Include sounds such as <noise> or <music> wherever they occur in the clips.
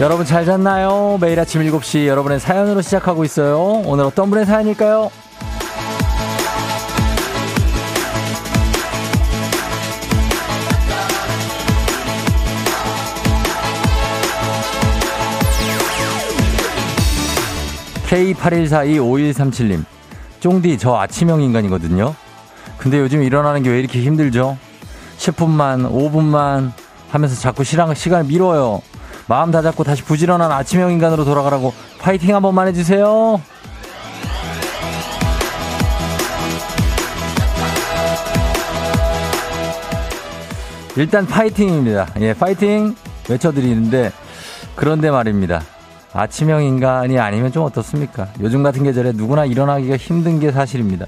여러분 잘 잤나요? 매일 아침 7시 여러분의 사연으로 시작하고 있어요. 오늘 어떤 분의 사연일까요? K81425137님. 쫑디, 저 아침형 인간이거든요. 근데 요즘 일어나는 게 왜 이렇게 힘들죠? 10분만, 5분만 하면서 자꾸 시간, 시간을 미뤄요. 마음 다잡고 다시 부지런한 아침형 인간으로 돌아가라고 파이팅 한 번만 해주세요. 일단 파이팅입니다. 예, 파이팅 외쳐드리는데 그런데 말입니다. 아침형 인간이 아니면 좀 어떻습니까? 요즘 같은 계절에 누구나 일어나기가 힘든 게 사실입니다.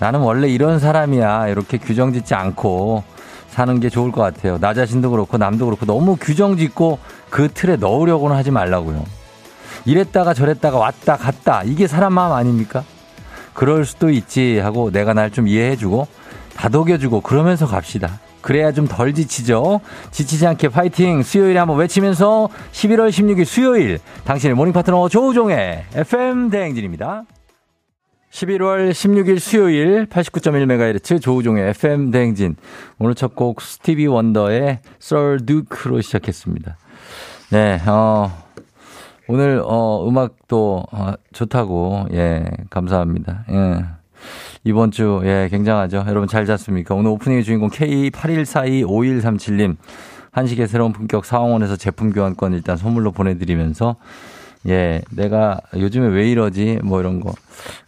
나는 원래 이런 사람이야. 이렇게 규정 짓지 않고 사는 게 좋을 것 같아요. 나 자신도 그렇고 남도 그렇고 너무 규정 짓고 그 틀에 넣으려고는 하지 말라고요. 이랬다가 저랬다가 왔다 갔다 이게 사람 마음 아닙니까? 그럴 수도 있지 하고 내가 날 좀 이해해주고 다독여주고 그러면서 갑시다. 그래야 좀 덜 지치죠. 지치지 않게 파이팅 수요일에 한번 외치면서 11월 16일 수요일 당신의 morning 파트너 조우종의 FM 대행진입니다. 11월 16일 수요일 89.1MHz 조우종의 FM 대행진. 오늘 첫 곡 스티비 원더의 Sir Duke로 시작했습니다. 네, 어, 오늘, 어, 음악도, 어, 좋다고, 예, 감사합니다. 예. 이번 주, 예, 굉장하죠. 여러분 잘 잤습니까? 오늘 오프닝의 주인공 K81425137님. 한식의 새로운 품격 사원에서 제품 교환권 일단 선물로 보내드리면서 예, 내가 요즘에 왜 이러지? 뭐 이런 거.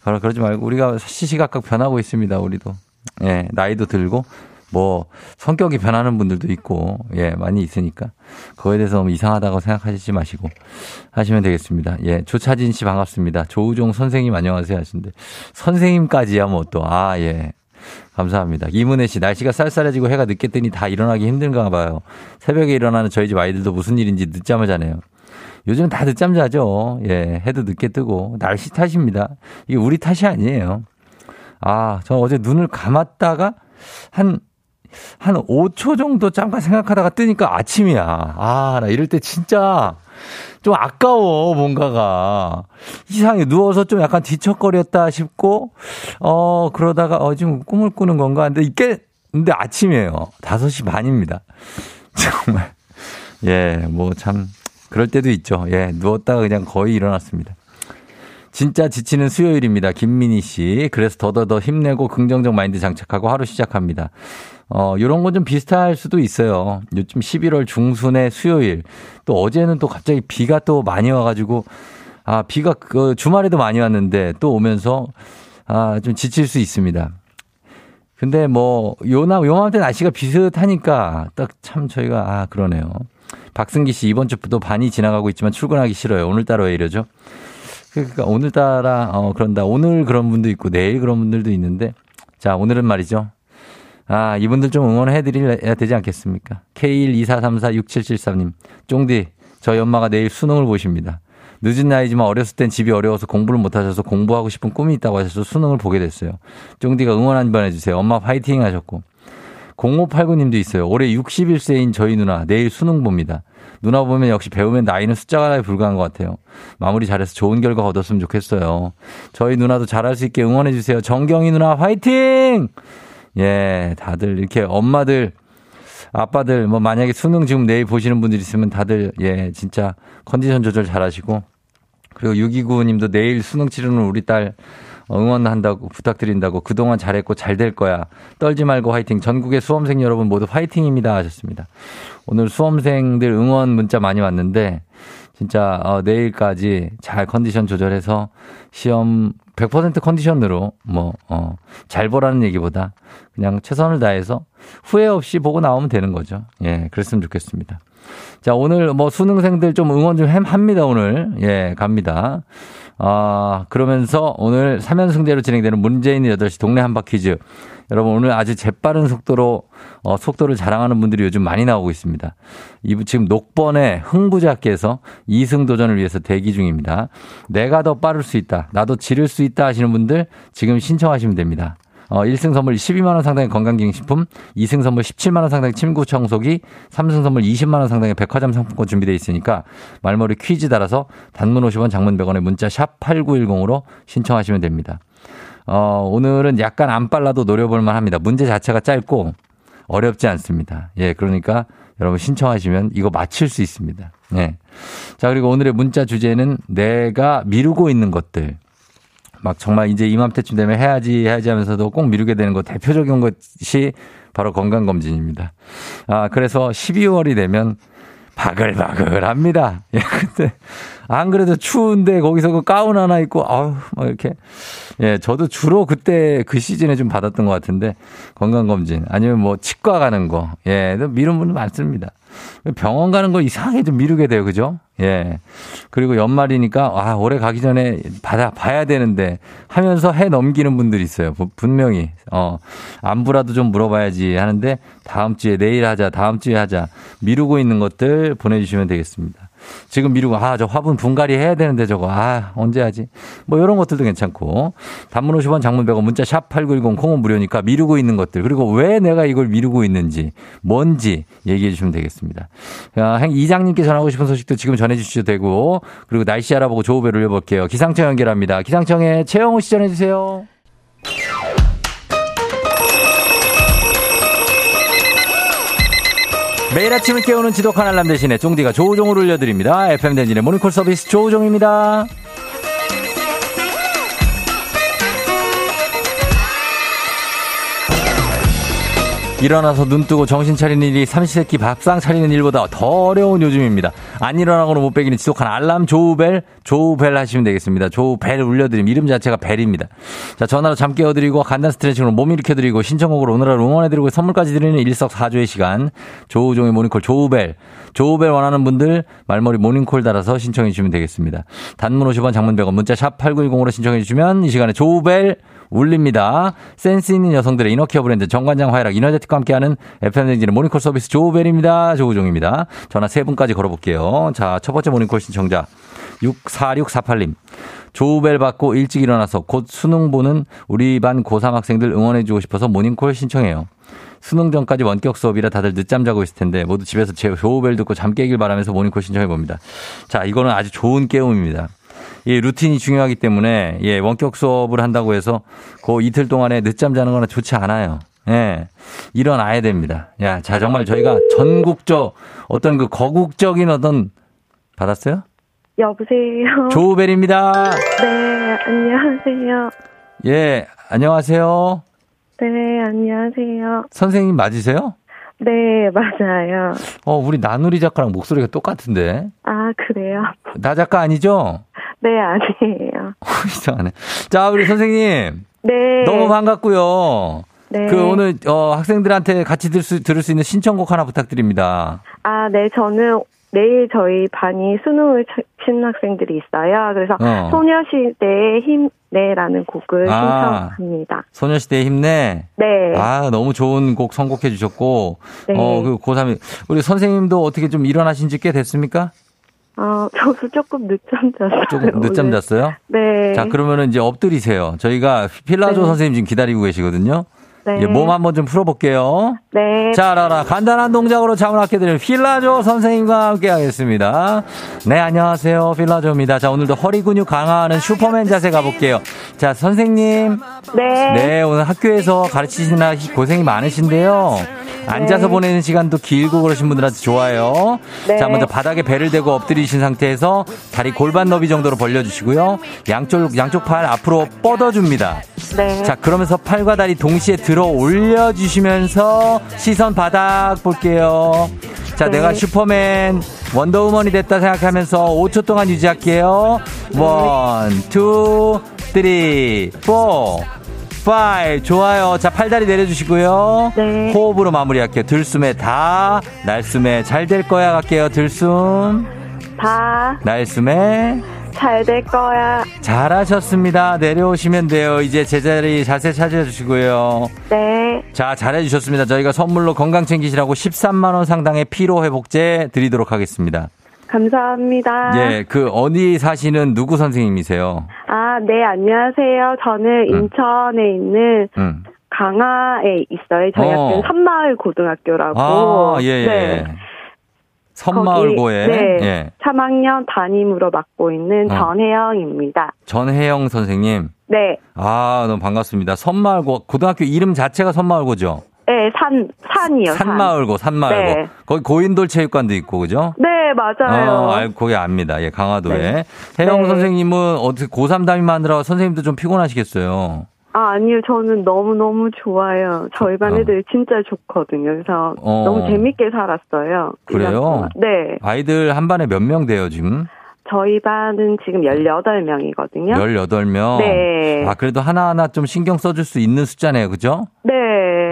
그러지 말고 우리가 시시각각 변하고 있습니다, 우리도. 예, 나이도 들고 뭐 성격이 변하는 분들도 있고 예, 많이 있으니까 그거에 대해서 너무 이상하다고 생각하시지 마시고 하시면 되겠습니다. 예, 조차진 씨 반갑습니다. 조우종 선생님 안녕하세요 하신데 선생님까지야 뭐 또 아, 예. 감사합니다. 이문혜 씨, 날씨가 쌀쌀해지고 해가 늦게 뜨니 다 일어나기 힘든가 봐요. 새벽에 일어나는 저희 집 아이들도 무슨 일인지 늦잠을 자네요. 요즘 다 늦잠 자죠. 예, 해도 늦게 뜨고. 날씨 탓입니다. 이게 우리 탓이 아니에요. 아, 저 어제 눈을 감았다가 한, 한 5초 정도 잠깐 생각하다가 뜨니까 아침이야. 아, 나 이럴 때 진짜 좀 아까워, 뭔가가. 이상해. 누워서 좀 약간 뒤척거렸다 싶고, 어, 그러다가, 어, 지금 꿈을 꾸는 건가? 근데 이게, 근데 아침이에요. 5시 반입니다. <laughs> 정말. 예, 뭐 참, 그럴 때도 있죠. 예, 누웠다가 그냥 거의 일어났습니다. 진짜 지치는 수요일입니다. 김민희 씨. 그래서 더더더 힘내고 긍정적 마인드 장착하고 하루 시작합니다. 어, 요런 건 좀 비슷할 수도 있어요. 요즘 11월 중순의 수요일. 또 어제는 또 갑자기 비가 또 많이 와가지고, 아, 비가 그 주말에도 많이 왔는데 또 오면서, 아, 좀 지칠 수 있습니다. 근데 뭐, 요나, 요맘때 날씨가 비슷하니까 딱 참 저희가, 아, 그러네요. 박승기 씨 이번 주부터 반이 지나가고 있지만 출근하기 싫어요. 오늘따라 왜 이러죠? 그러니까 오늘따라 어 그런다. 오늘 그런 분도 있고 내일 그런 분들도 있는데 자 오늘은 말이죠. 아 이분들 좀 응원해 드려야 되지 않겠습니까? K124346773님 쫑디 저희 엄마가 내일 수능을 보십니다. 늦은 나이지만 어렸을 땐 집이 어려워서 공부를 못 하셔서 공부하고 싶은 꿈이 있다고 하셔서 수능을 보게 됐어요. 쫑디가 응원 한 번 해주세요. 엄마 파이팅 하셨고 0589님도 있어요. 올해 61세인 저희 누나 내일 수능 봅니다. 누나 보면 역시 배우면 나이는 숫자가 하나에 불과한 것 같아요. 마무리 잘해서 좋은 결과 얻었으면 좋겠어요. 저희 누나도 잘할 수 있게 응원해 주세요. 정경희 누나 화이팅! 예, 다들 이렇게 엄마들 아빠들 뭐 만약에 수능 지금 내일 보시는 분들 있으면 다들 예, 진짜 컨디션 조절 잘 하시고 그리고 629 님도 내일 수능 치르는 우리 딸 응원한다고 부탁드린다고 그동안 잘했고 잘 될 거야. 떨지 말고 화이팅. 전국의 수험생 여러분 모두 화이팅입니다 하셨습니다. 오늘 수험생들 응원 문자 많이 왔는데 진짜 어, 내일까지 잘 컨디션 조절해서 시험 100% 컨디션으로 뭐 어, 잘 보라는 얘기보다 그냥 최선을 다해서 후회 없이 보고 나오면 되는 거죠. 예, 그랬으면 좋겠습니다. 자, 오늘 뭐 수능생들 좀 응원 좀 합니다, 오늘. 예, 갑니다. 아, 그러면서 오늘 3연승대로 진행되는 문재인 8시 동네 한바 퀴즈. 여러분 오늘 아주 재빠른 속도로 어, 속도를 자랑하는 분들이 요즘 많이 나오고 있습니다. 이분 지금 녹번의 흥부자께서 2승 도전을 위해서 대기 중입니다. 내가 더 빠를 수 있다. 나도 지를 수 있다 하시는 분들 지금 신청하시면 됩니다. 어, 1승 선물 12만원 상당의 건강기능식품, 2승 선물 17만원 상당의 침구 청소기, 3승 선물 20만원 상당의 백화점 상품권 준비되어 있으니까 말머리 퀴즈 달아서 단문 50원 장문 100원의 문자 샵 8910으로 신청하시면 됩니다. 어, 오늘은 약간 안 빨라도 노려볼만 합니다. 문제 자체가 짧고 어렵지 않습니다. 예, 그러니까 여러분 신청하시면 이거 맞힐 수 있습니다. 예. 자, 그리고 오늘의 문자 주제는 내가 미루고 있는 것들. 막 정말 이제 이맘때쯤 되면 해야지 해야지 하면서도 꼭 미루게 되는 것 대표적인 것이 바로 건강검진입니다. 아, 그래서 12월이 되면 바글바글 합니다. 예, 근데 안 그래도 추운데 거기서 그 가운 하나 입고 아우 뭐 이렇게 예 저도 주로 그때 그 시즌에 좀 받았던 것 같은데 건강 검진 아니면 뭐 치과 가는 거 예 미룬 분 많습니다. 병원 가는 거 이상하게 좀 미루게 돼요. 그죠? 예. 그리고 연말이니까, 아, 올해 가기 전에 받아, 봐야 되는데 하면서 해 넘기는 분들이 있어요. 분명히. 어, 안부라도 좀 물어봐야지 하는데 다음 주에 내일 하자, 다음 주에 하자. 미루고 있는 것들 보내주시면 되겠습니다. 지금 미루고 아 저 화분 분갈이 해야 되는데 저거 아 언제 하지 뭐 이런 것들도 괜찮고 단문 50원 장문 100원 문자 샵 8910 콩은 무료니까 미루고 있는 것들 그리고 왜 내가 이걸 미루고 있는지 뭔지 얘기해 주시면 되겠습니다. 아, 이장님께 전하고 싶은 소식도 지금 전해 주셔도 되고 그리고 날씨 알아보고 조우배 를올려볼게요 기상청 연결합니다. 기상청에 최영우 씨 전해 주세요. 매일 아침을 깨우는 지독한 알람 대신에 쫑디가 조우종을 울려드립니다. FM 댄진의 모닝콜 서비스 조우종입니다. 일어나서 눈 뜨고 정신 차리는 일이 삼시세끼 밥상 차리는 일보다 더 어려운 요즘입니다. 안 일어나고는 못 배기는 지독한 알람 조우벨, 조우벨 하시면 되겠습니다. 조우벨 울려드림. 이름 자체가 벨입니다. 자, 전화로 잠 깨워드리고 간단 스트레칭으로 몸 일으켜드리고 신청곡으로 오늘 하루 응원해드리고 선물까지 드리는 일석사조의 시간. 조우종의 모닝콜 조우벨. 조우벨 원하는 분들 말머리 모닝콜 달아서 신청해 주시면 되겠습니다. 단문 50원 장문 100원 문자 샵 8910으로 신청해 주시면 이 시간에 조우벨 울립니다. 센스 있는 여성들의 inner care 브랜드 정관장 화이락 이너제틱과 함께하는 FM댕진의 모닝콜 서비스 조우벨입니다. 조우종입니다. 전화 세 분까지 걸어볼게요. 자, 첫 번째 모닝콜 신청자 64648님. 조우벨 받고 일찍 일어나서 곧 수능 보는 우리 반 고3 학생들 응원해주고 싶어서 모닝콜 신청해요. 수능 전까지 원격 수업이라 다들 늦잠 자고 있을 텐데 모두 집에서 제 조우벨 듣고 잠 깨길 바라면서 모닝콜 신청해 봅니다. 자, 이거는 아주 좋은 깨움입니다. 이 루틴이 중요하기 때문에 예, 원격 수업을 한다고 해서 그 이틀 동안에 늦잠 자는 거는 좋지 않아요. 예. 일어나야 됩니다. 야, 자, 정말 저희가 전국적 어떤 그 거국적인 어떤 받았어요? 여보세요. 조우벨입니다. 네, 안녕하세요. 예, 안녕하세요. 네, 안녕하세요. 선생님 맞으세요? 네, 맞아요. 어, 우리 나누리 작가랑 목소리가 똑같은데. 아, 그래요? 나 작가 아니죠? 네, 아니에요. <laughs> 이상하네. 자, 우리 선생님. 네. 너무 반갑고요. 네. 그 오늘 어, 학생들한테 같이 들을 수, 들을 수 있는 신청곡 하나 부탁드립니다. 아, 네, 저는 내일 저희 반이 수능을 치는 학생들이 있어요. 그래서 어. 소녀시대의 힘내라는 곡을 아. 신청합니다. 소녀시대 힘내. 네. 아, 너무 좋은 곡 선곡해 주셨고. 네. 어, 그 고3이 우리 선생님도 어떻게 좀 일어나신 지 꽤 됐습니까? 어, 저도 조금 늦잠 잤어요. 조금 늦잠 오늘. 잤어요? 네. 자, 그러면은 이제 엎드리세요. 저희가 필라조 네. 선생님 지금 기다리고 계시거든요. 네. 예, 몸 한번 좀 풀어볼게요. 네. 자, 라라. 간단한 동작으로 잠을 갖게 되는 필라조 선생님과 함께 하겠습니다. 네, 안녕하세요. 필라조입니다. 자, 오늘도 허리 근육 강화하는 슈퍼맨 자세 가볼게요. 자, 선생님. 네. 네, 오늘 학교에서 가르치시느라 고생이 많으신데요. 앉아서 보내는 시간도 길고 그러신 분들한테 좋아요. 네. 자, 먼저 바닥에 배를 대고 엎드리신 상태에서 다리 골반 너비 정도로 벌려주시고요. 양쪽, 양쪽 팔 앞으로 뻗어줍니다. 네. 자, 그러면서 팔과 다리 동시에 들어 올려주시면서 시선 바닥 볼게요. 자, 네. 내가 슈퍼맨, 원더우먼이 됐다 생각하면서 5초 동안 유지할게요. one, two, three, four, five. 좋아요. 자, 팔다리 내려주시고요. 네. 호흡으로 마무리할게요. 들숨에 다, 날숨에 잘 될 거야 갈게요. 들숨, 다 날숨에 잘 될 거야. 잘하셨습니다. 내려오시면 돼요. 이제 제자리 자세 찾아주시고요. 네. 자, 잘해주셨습니다. 저희가 선물로 건강 챙기시라고 13만원 상당의 피로회복제 드리도록 하겠습니다. 감사합니다. 예, 그, 어디 사시는 누구 선생님이세요? 아, 네, 안녕하세요. 저는 음. 인천에 있는 음. 강화에 있어요. 저희 어. 학교는 산마을 고등학교라고. 아, 예, 예. 네. 선마을고에 네. 예. 3학년 담임으로 맡고 있는 어. 전혜영입니다. 전혜영 선생님. 네. 아, 너무 반갑습니다. 선마을고 고등학교 이름 자체가 선마을고죠. 네, 산, 산이요. 산. 산마을고, 산마을고. 네. 거기 고인돌 체육관도 있고, 그죠? 네, 맞아요. 어, 알, 거기 압니다. 예, 강화도에. 네. 혜영 네. 선생님은 어떻게 고3 담임하느라 선생님도 좀 피곤하시겠어요. 아, 아니요. 저는 너무너무 좋아요. 저희 반 어. 애들 진짜 좋거든요. 그래서 어. 너무 재밌게 살았어요. 그래요? 1년 동안. 네. 아이들 한 반에 몇 명 돼요, 지금? 저희 반은 지금 18명이거든요. 18명? 네. 아, 그래도 하나하나 좀 신경 써줄 수 있는 숫자네요, 그죠? 네.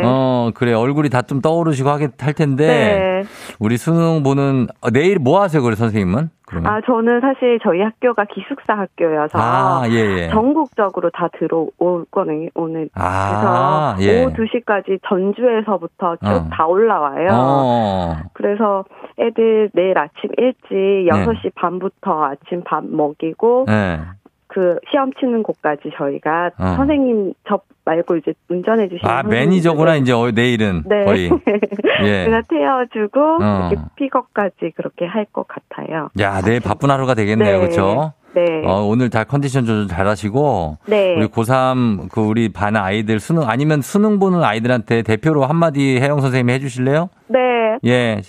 어, 그래. 얼굴이 다 좀 떠오르시고 하겠, 할 텐데. 네. 우리 수능 보는, 어, 내일 뭐 하세요, 그래, 선생님은? 그러면? 아, 저는 사실 저희 학교가 기숙사 학교여서 아, 예, 예. 전국적으로 다 들어오거든요, 오늘. 아, 그래서 예. 오후 2시까지 전주에서부터 쭉 어. 다 올라와요. 어. 그래서 애들 내일 아침 일찍 6시 반부터 아침 밥 먹이고 네. 그 시험 치는 곳까지 저희가 어. 선생님 저 말고 이제 운전해 주시는 아, 매니저구나, 이제, 어, 내일은. 네. 거의. <laughs> 예. 제가 태워주고 어. 이렇게 픽업까지 그렇게 할 것 같아요. 야, 내일 바쁜 하루가 되겠네요, 네. 그쵸? 네. 어, 오늘 다 컨디션 조절 잘 하시고. 네. 우리 고3, 그 우리 반 아이들 수능, 아니면 수능 보는 아이들한테 대표로 한마디 혜영 선생님이 해주실래요? 네. 예.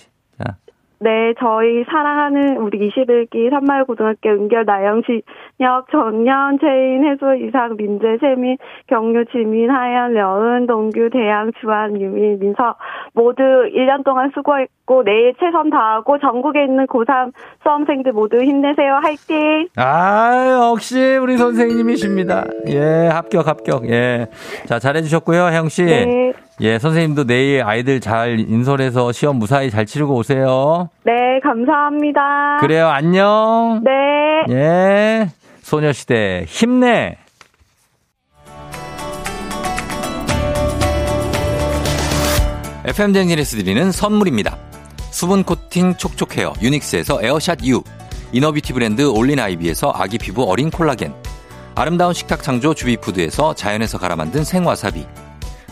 자, 네, 저희 사랑하는 우리 21기 산마을고등학교 은결 나영 진혁 정년 최인 해수 이상 민재 세민 경유 지민 하연 려은 동규 대양 주한 유민 민서 모두 1년 동안 수고했고 내일 최선 다하고 전국에 있는 고3 수험생들 모두 힘내세요. 화이팅! 아, 역시 우리 선생님이십니다. 예, 합격, 합격. 예. 자, 잘해 주셨고요, 혜영 씨. 네. 예, 선생님도 내일 아이들 잘 인솔해서 시험 무사히 잘 치르고 오세요. 네, 감사합니다. 그래요, 안녕. 네. 예. 소녀시대 힘내. FM 댕진에서 드리는 선물입니다. 수분 코팅 촉촉 헤어 유닉스에서 에어샷 U, inner beauty 브랜드 올린 아이비에서 아기 피부 어린 콜라겐, 아름다운 식탁 창조 주비푸드에서 자연에서 갈아 만든 생와사비,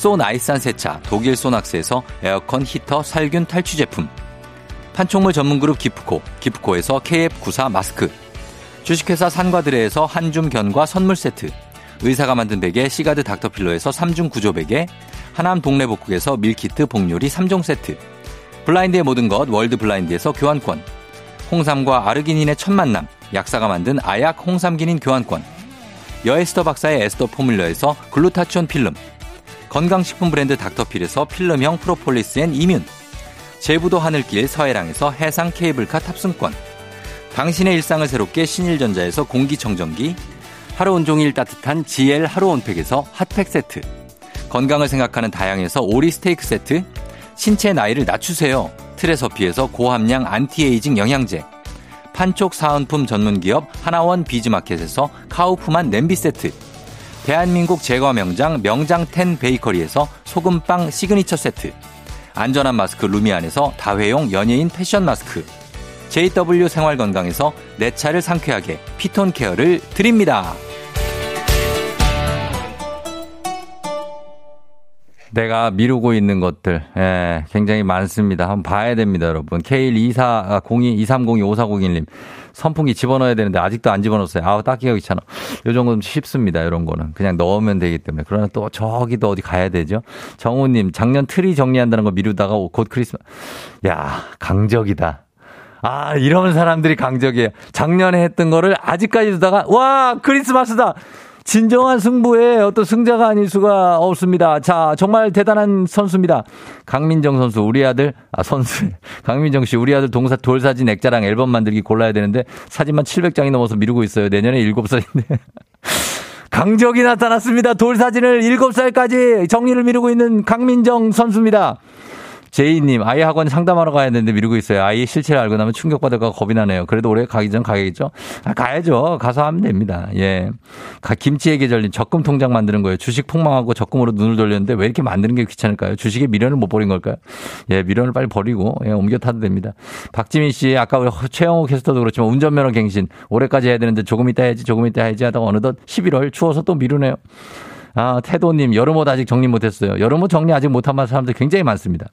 so nice한 세차 독일 소낙스에서 에어컨 히터 살균 탈취 제품, 판촉물 전문 그룹 기프코, 기프코에서 KF94 마스크, 주식회사 산과드레에서 한줌 견과 선물 세트, 의사가 만든 베개 시가드 닥터필로에서 3중 구조 베개, 하남 동래복국에서 밀키트 복요리 3종 세트, 블라인드의 모든 것 월드 블라인드에서 교환권, 홍삼과 아르기닌의 첫 만남, 약사가 만든 아약 홍삼기닌 교환권, 여에스더 박사의 에스더 포뮬러에서 글루타치온 필름, 건강식품 브랜드 닥터필에서 필름형 프로폴리스 and immune, 제부도 하늘길 서해랑에서 해상 케이블카 탑승권, 당신의 일상을 새롭게 신일전자에서 공기청정기, 하루 온종일 따뜻한 GL 하루 온팩에서 핫팩 세트, 건강을 생각하는 다양에서 오리 스테이크 세트, 신체 나이를 낮추세요. 트레서피에서 고함량 안티에이징 영양제, 판촉 사은품 전문기업 하나원 비즈마켓에서 카우프만 냄비 세트, 대한민국 제과 명장 명장텐 베이커리에서 소금빵 시그니처 세트, 안전한 마스크 루미안에서 다회용 연예인 패션 마스크, JW 생활건강에서 내 차를 상쾌하게 피톤 케어를 드립니다. 내가 미루고 있는 것들, 예, 굉장히 많습니다. 한번 봐야 됩니다, 여러분. K12402, 2302-5401님. 선풍기 집어넣어야 되는데 아직도 안 집어넣었어요. 아우, 닦기가 귀찮아. 요 정도는 쉽습니다, 이런 거는. 그냥 넣으면 되기 때문에. 그러나 또 저기 도 어디 가야 되죠? 정우님, 작년 트리 정리한다는 거 미루다가 곧 크리스마스. 야, 강적이다. 아, 이런 사람들이 강적이에요. 작년에 했던 거를 아직까지 두다가, 와, 크리스마스다! 진정한 승부에 어떤 승자가 아닐 수가 없습니다. 자, 정말 대단한 선수입니다. 강민정 선수, 우리 아들, 아, 선수. <laughs> 강민정 씨, 우리 아들 동사, 돌사진 액자랑 앨범 만들기 골라야 되는데 사진만 700장이 넘어서 미루고 있어요. 내년에 7살인데. <laughs> 강적이 나타났습니다. 돌사진을 7살까지 정리를 미루고 있는 강민정 선수입니다. 제이님, 아이 학원 상담하러 가야 되는데 미루고 있어요. 아이 실체를 알고 나면 충격받을까 겁이 나네요. 그래도 올해 가기 전 가야겠죠? 아, 가야죠. 가서 하면 됩니다. 예. 김치의 계절님, 적금 통장 만드는 거예요. 주식 폭망하고 적금으로 눈을 돌렸는데 왜 이렇게 만드는 게 귀찮을까요? 주식에 미련을 못 버린 걸까요? 예, 미련을 빨리 버리고, 예, 옮겨 타도 됩니다. 박지민 씨, 아까 우리 최영호 캐스터도 그렇지만 운전면허 갱신, 올해까지 해야 되는데 조금 이따 해야지, 조금 이따 해야지 하다가 어느덧 11월 추워서 또 미루네요. 아, 태도님, 여름옷 아직 정리 못했어요. 여름옷 정리 아직 못한 사람들 굉장히 많습니다.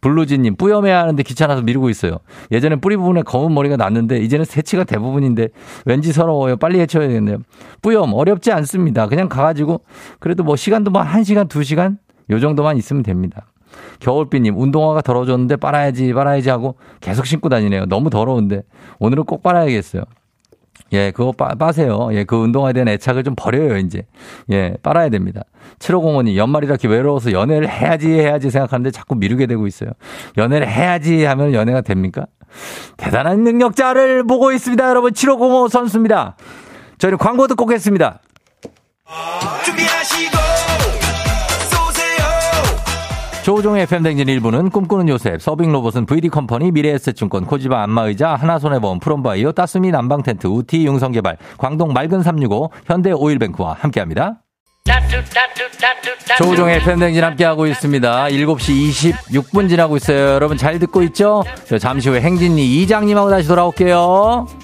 블루진님, 뿌염해야 하는데 귀찮아서 미루고 있어요. 예전엔 뿌리 부분에 검은 머리가 났는데 이제는 세치가 대부분인데 왠지 서러워요. 빨리 해쳐야겠네요. 뿌염 어렵지 않습니다. 그냥 가가지고 그래도 뭐 시간도 뭐 1시간, 2시간 요 정도만 있으면 됩니다. 겨울비님, 운동화가 더러워졌는데 빨아야지, 빨아야지 하고 계속 신고 다니네요. 너무 더러운데. 오늘은 꼭 빨아야겠어요. 예, 그거 빠, 빠세요. 예, 그 운동화에 대한 애착을 좀 버려요, 이제. 예, 빨아야 됩니다. 7505님, 연말이라 외로워서 연애를 해야지, 해야지 생각하는데 자꾸 미루게 되고 있어요. 연애를 해야지 하면 연애가 됩니까? 대단한 능력자를 보고 있습니다, 여러분. 7505 선수입니다. 저희는 광고 듣고 오겠습니다. 준비하시고 조종의 FM댕진 일부는 꿈꾸는 요셉, 서빙로봇은 VD컴퍼니, 미래에셋증권, 코지바 안마의자, 하나손해보험, 프롬바이오, 따스미 난방텐트, 우티 융성개발, 광동 맑은 365, 현대오일뱅크와 함께합니다. 조우종의 팬댕진 함께하고 있습니다. 7시 26분 지나고 있어요. 여러분 잘 듣고 있죠? 잠시 후에 행진이 이장님하고 다시 돌아올게요.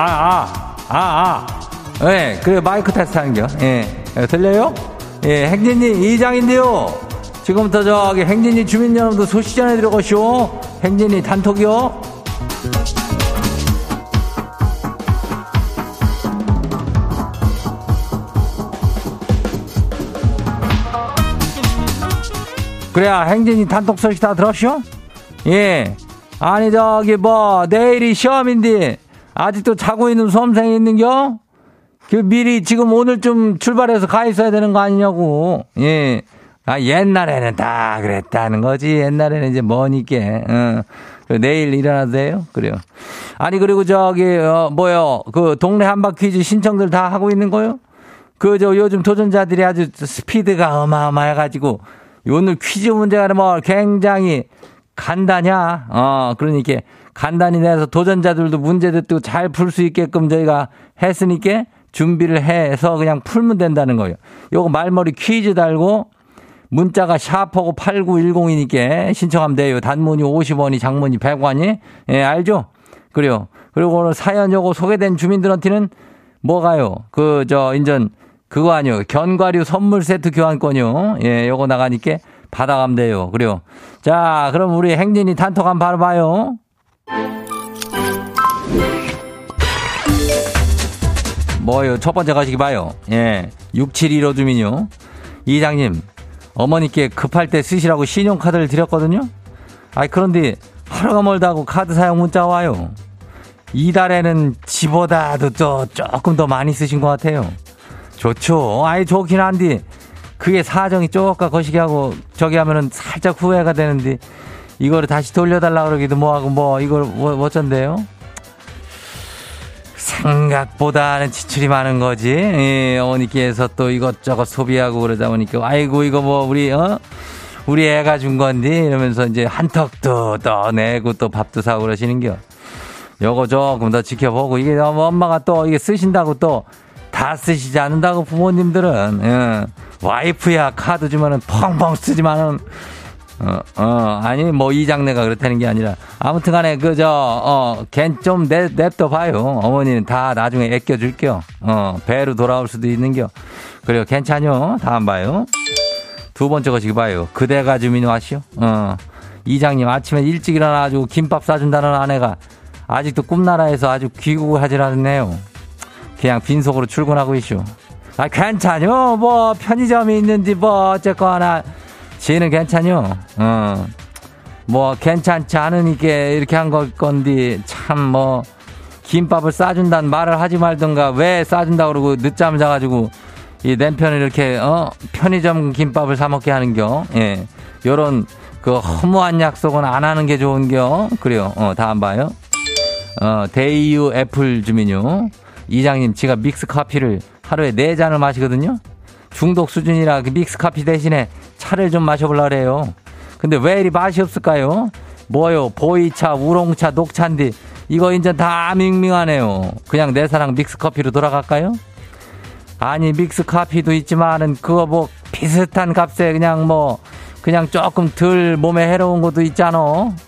아, 아, 아, 아. 예, 그래, 마이크 테스트 하는 겨. 예. 예. 들려요? 예, 행진이 이장인데요. 지금부터 저기 행진이 주민 여러분들 소식 전해드려 가시오. 행진이 단톡이요. 그래야 행진이 단톡 소식 다 들었쇼? 예. 아니 저기 뭐 내일이 시험인데 아직도 자고 있는 수험생이 있는겨? 그 미리 지금 오늘 좀 출발해서 가 있어야 되는 거 아니냐고. 예. 아, 옛날에는 다 그랬다는 거지. 옛날에는 이제 뭐니께. 어. 내일 일어나도 돼요? 그래요. 아니, 그리고 저기, 어, 뭐요. 그 동네 한바 퀴즈 신청들 다 하고 있는 거요? 그, 저 요즘 도전자들이 아주 스피드가 어마어마해가지고 오늘 퀴즈 문제가 뭐 굉장히 간다냐? 어, 그러니까 간단히 내서 도전자들도 문제 듣고 잘풀 수 있게끔 저희가 했으니까 준비를 해서 그냥 풀면 된다는 거예요. 요거 말머리 퀴즈 달고 문자가 샤프하고 8910이니까 신청하면 돼요. 단문이 50원이 장문이 100원이. 예, 알죠? 그래요. 그리고 오늘 사연 요거 소개된 주민들한테는 뭐가요? 그, 저, 인전, 그거 아니요. 견과류 선물 세트 교환권이요. 예, 요거 나가니까 받아가면 돼요. 그래요. 자, 그럼 우리 행진이 단톡 한번 바로 봐요. 뭐요? 첫 번째 가시기 봐요. 예. 6715 주민요. 이장님, 어머니께 급할 때 쓰시라고 신용카드를 드렸거든요? 아이, 그런데 하루가 멀다 고 카드 사용 문자 와요. 이달에는 지보다도 또 조금 더 많이 쓰신 것 같아요. 좋죠. 아이, 좋긴 한데, 그게 사정이 쪼까 거시기 하고, 저기 하면은 살짝 후회가 되는데, 이거를 다시 돌려달라 그러기도 뭐하고, 뭐, 이걸 뭐, 어쩐데요? 생각보다는 지출이 많은 거지. 예, 어머니께서 또 이것저것 소비하고 그러다 보니까 아이고 이거 뭐 우리 어 우리 애가 준 건데 이러면서 이제 한턱도 또 내고 또 밥도 사고 그러시는겨. 요거 조금 더 지켜보고 이게 너무 엄마가 또 이게 쓰신다고 또 다 쓰시지 않는다고 부모님들은 예. 와이프야 카드 주면은 펑펑 쓰지만은 어, 어, 아니, 뭐, 이장내가 그렇다는 게 아니라. 아무튼 간에, 그, 저, 어, 걘좀 냅둬 봐요. 어머니는 다 나중에 애껴줄게요. 어, 배로 돌아올 수도 있는겨. 그래요. 괜찮요? 다음 봐요. 두 번째 거 지금 봐요. 그대가 주민 와시오. 어, 이장님 아침에 일찍 일어나가지고 김밥 싸준다는 아내가 아직도 꿈나라에서 아주 귀국을 하질 않네요. 그냥 빈속으로 출근하고 있슈. 아, 괜찮요. 뭐, 편의점이 있는지 뭐, 어쨌거나. 지는 괜찮요. 어. 뭐, 괜찮지 않으니까 이렇게 한 걸 건디, 참 뭐, 김밥을 싸준다는 말을 하지 말던가, 왜 싸준다 그러고 늦잠 자가지고, 이 남편을 이렇게, 어, 편의점 김밥을 사 먹게 하는겨. 예. 요런, 그 허무한 약속은 안 하는 게 좋은겨. 그래요. 어, 다음 봐요. 어, 데이유 애플 주민요. 이장님, 제가 믹스 커피를 하루에 네 잔을 마시거든요. 중독 수준이라 그 믹스 커피 대신에 차를 좀 마셔보려 그래요. 근데 왜 이리 맛이 없을까요? 뭐요? 보이차, 우롱차, 녹차인데 이거 이제 다 밍밍하네요. 그냥 내 사랑 믹스 커피로 돌아갈까요? 아니 믹스 커피도 있지만은 그거 뭐 비슷한 값에 그냥 뭐 그냥 조금 덜 몸에 해로운 것도 있잖아.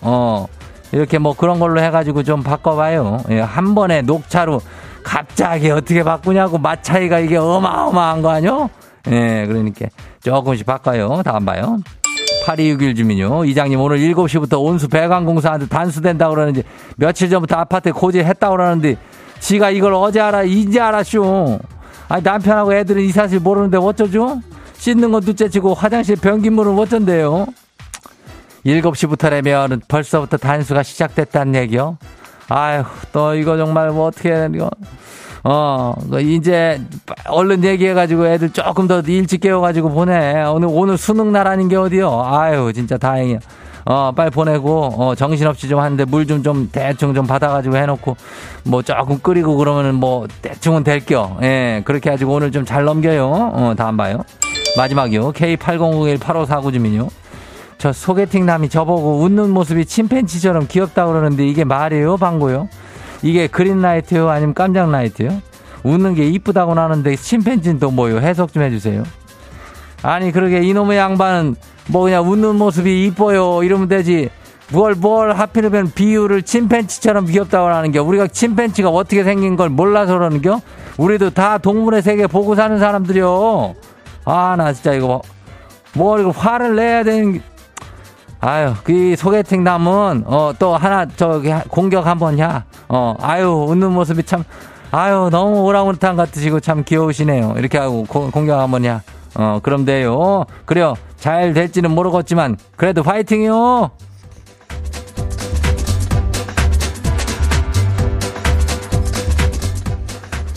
어. 이렇게 뭐 그런 걸로 해가지고 좀 바꿔봐요. 예, 한 번에 녹차로 갑자기 어떻게 바꾸냐고 맛 차이가 이게 어마어마한 거 아니요? 예, 그러니까 조금씩 바꿔요. 다음 봐요. 8261 주민요. 이장님 오늘 7시부터 온수 배관공사한테 단수된다 고 그러는지 며칠 전부터 아파트에 고지했다 고 그러는데 지가 이걸 어제 알아 이제 알았쇼. 아니 남편하고 애들은 이 사실 모르는데 어쩌죠? 씻는 건 둘째치고 화장실 변기물은 어쩐대요? 7시부터라면 벌써부터 단수가 시작됐다는 얘기요? 아휴, 또 이거 정말 뭐 어떻게 해야 되는 거. 어, 그 이제 얼른 얘기해가지고 애들 조금 더 일찍 깨워가지고 보내. 오늘, 오늘 수능 날 아닌 게 어디요? 아유, 진짜 다행이야. 어, 빨리 보내고, 어, 정신없이 좀 하는데 물 좀 좀 대충 좀 받아가지고 해놓고, 뭐 조금 끓이고 그러면은 뭐 대충은 될 겨. 예, 그렇게 해가지고 오늘 좀 잘 넘겨요. 어, 다음 봐요. 마지막이요. K80018549 주민요. 저 소개팅 남이 저보고 웃는 모습이 침팬치처럼 귀엽다 그러는데 이게 말이에요, 방구요? 이게 그린라이트요? 아니면 깜장라이트요? 웃는 게 이쁘다고 나는데 침팬치는 또 뭐요? 해석 좀 해주세요. 아니, 그러게 이놈의 양반은 뭐 그냥 웃는 모습이 이뻐요. 이러면 되지. 뭘, 뭘 하필이면 비유를 침팬치처럼 귀엽다고 하는 겨. 우리가 침팬치가 어떻게 생긴 걸 몰라서 그러는 겨? 우리도 다 동물의 세계 보고 사는 사람들이요. 아, 나 진짜 이거 뭐, 뭐 이거 화를 내야 되는 게. 아유, 그 소개팅 남은, 어, 또 하나, 저기, 공격 한번 야. 어, 아유, 웃는 모습이 참, 아유, 너무 오랑우탄 같으시고 참 귀여우시네요. 이렇게 하고 고, 공격 한번 야. 어, 그럼 돼요. 그래요. 잘 될지는 모르겠지만, 그래도 파이팅이요!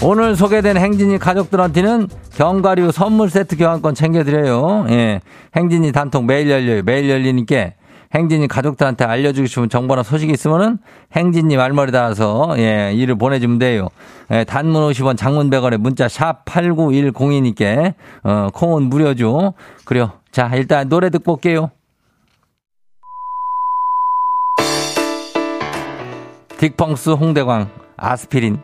오늘 소개된 행진이 가족들한테는 견과류 선물 세트 교환권 챙겨드려요. 예. 행진이 단통 매일 열려요. 매일 열리니까 행진이 가족들한테 알려주고 싶은 정보나 소식이 있으면은 행진이 말머리 달아서 예, 일을 보내주면 돼요. 예, 단문 50원 장문 100원에 문자 샵 8910이니까 어, 콩은 무료죠. 그래요. 자, 일단 노래 듣고 올게요. 딕펑스 홍대광 아스피린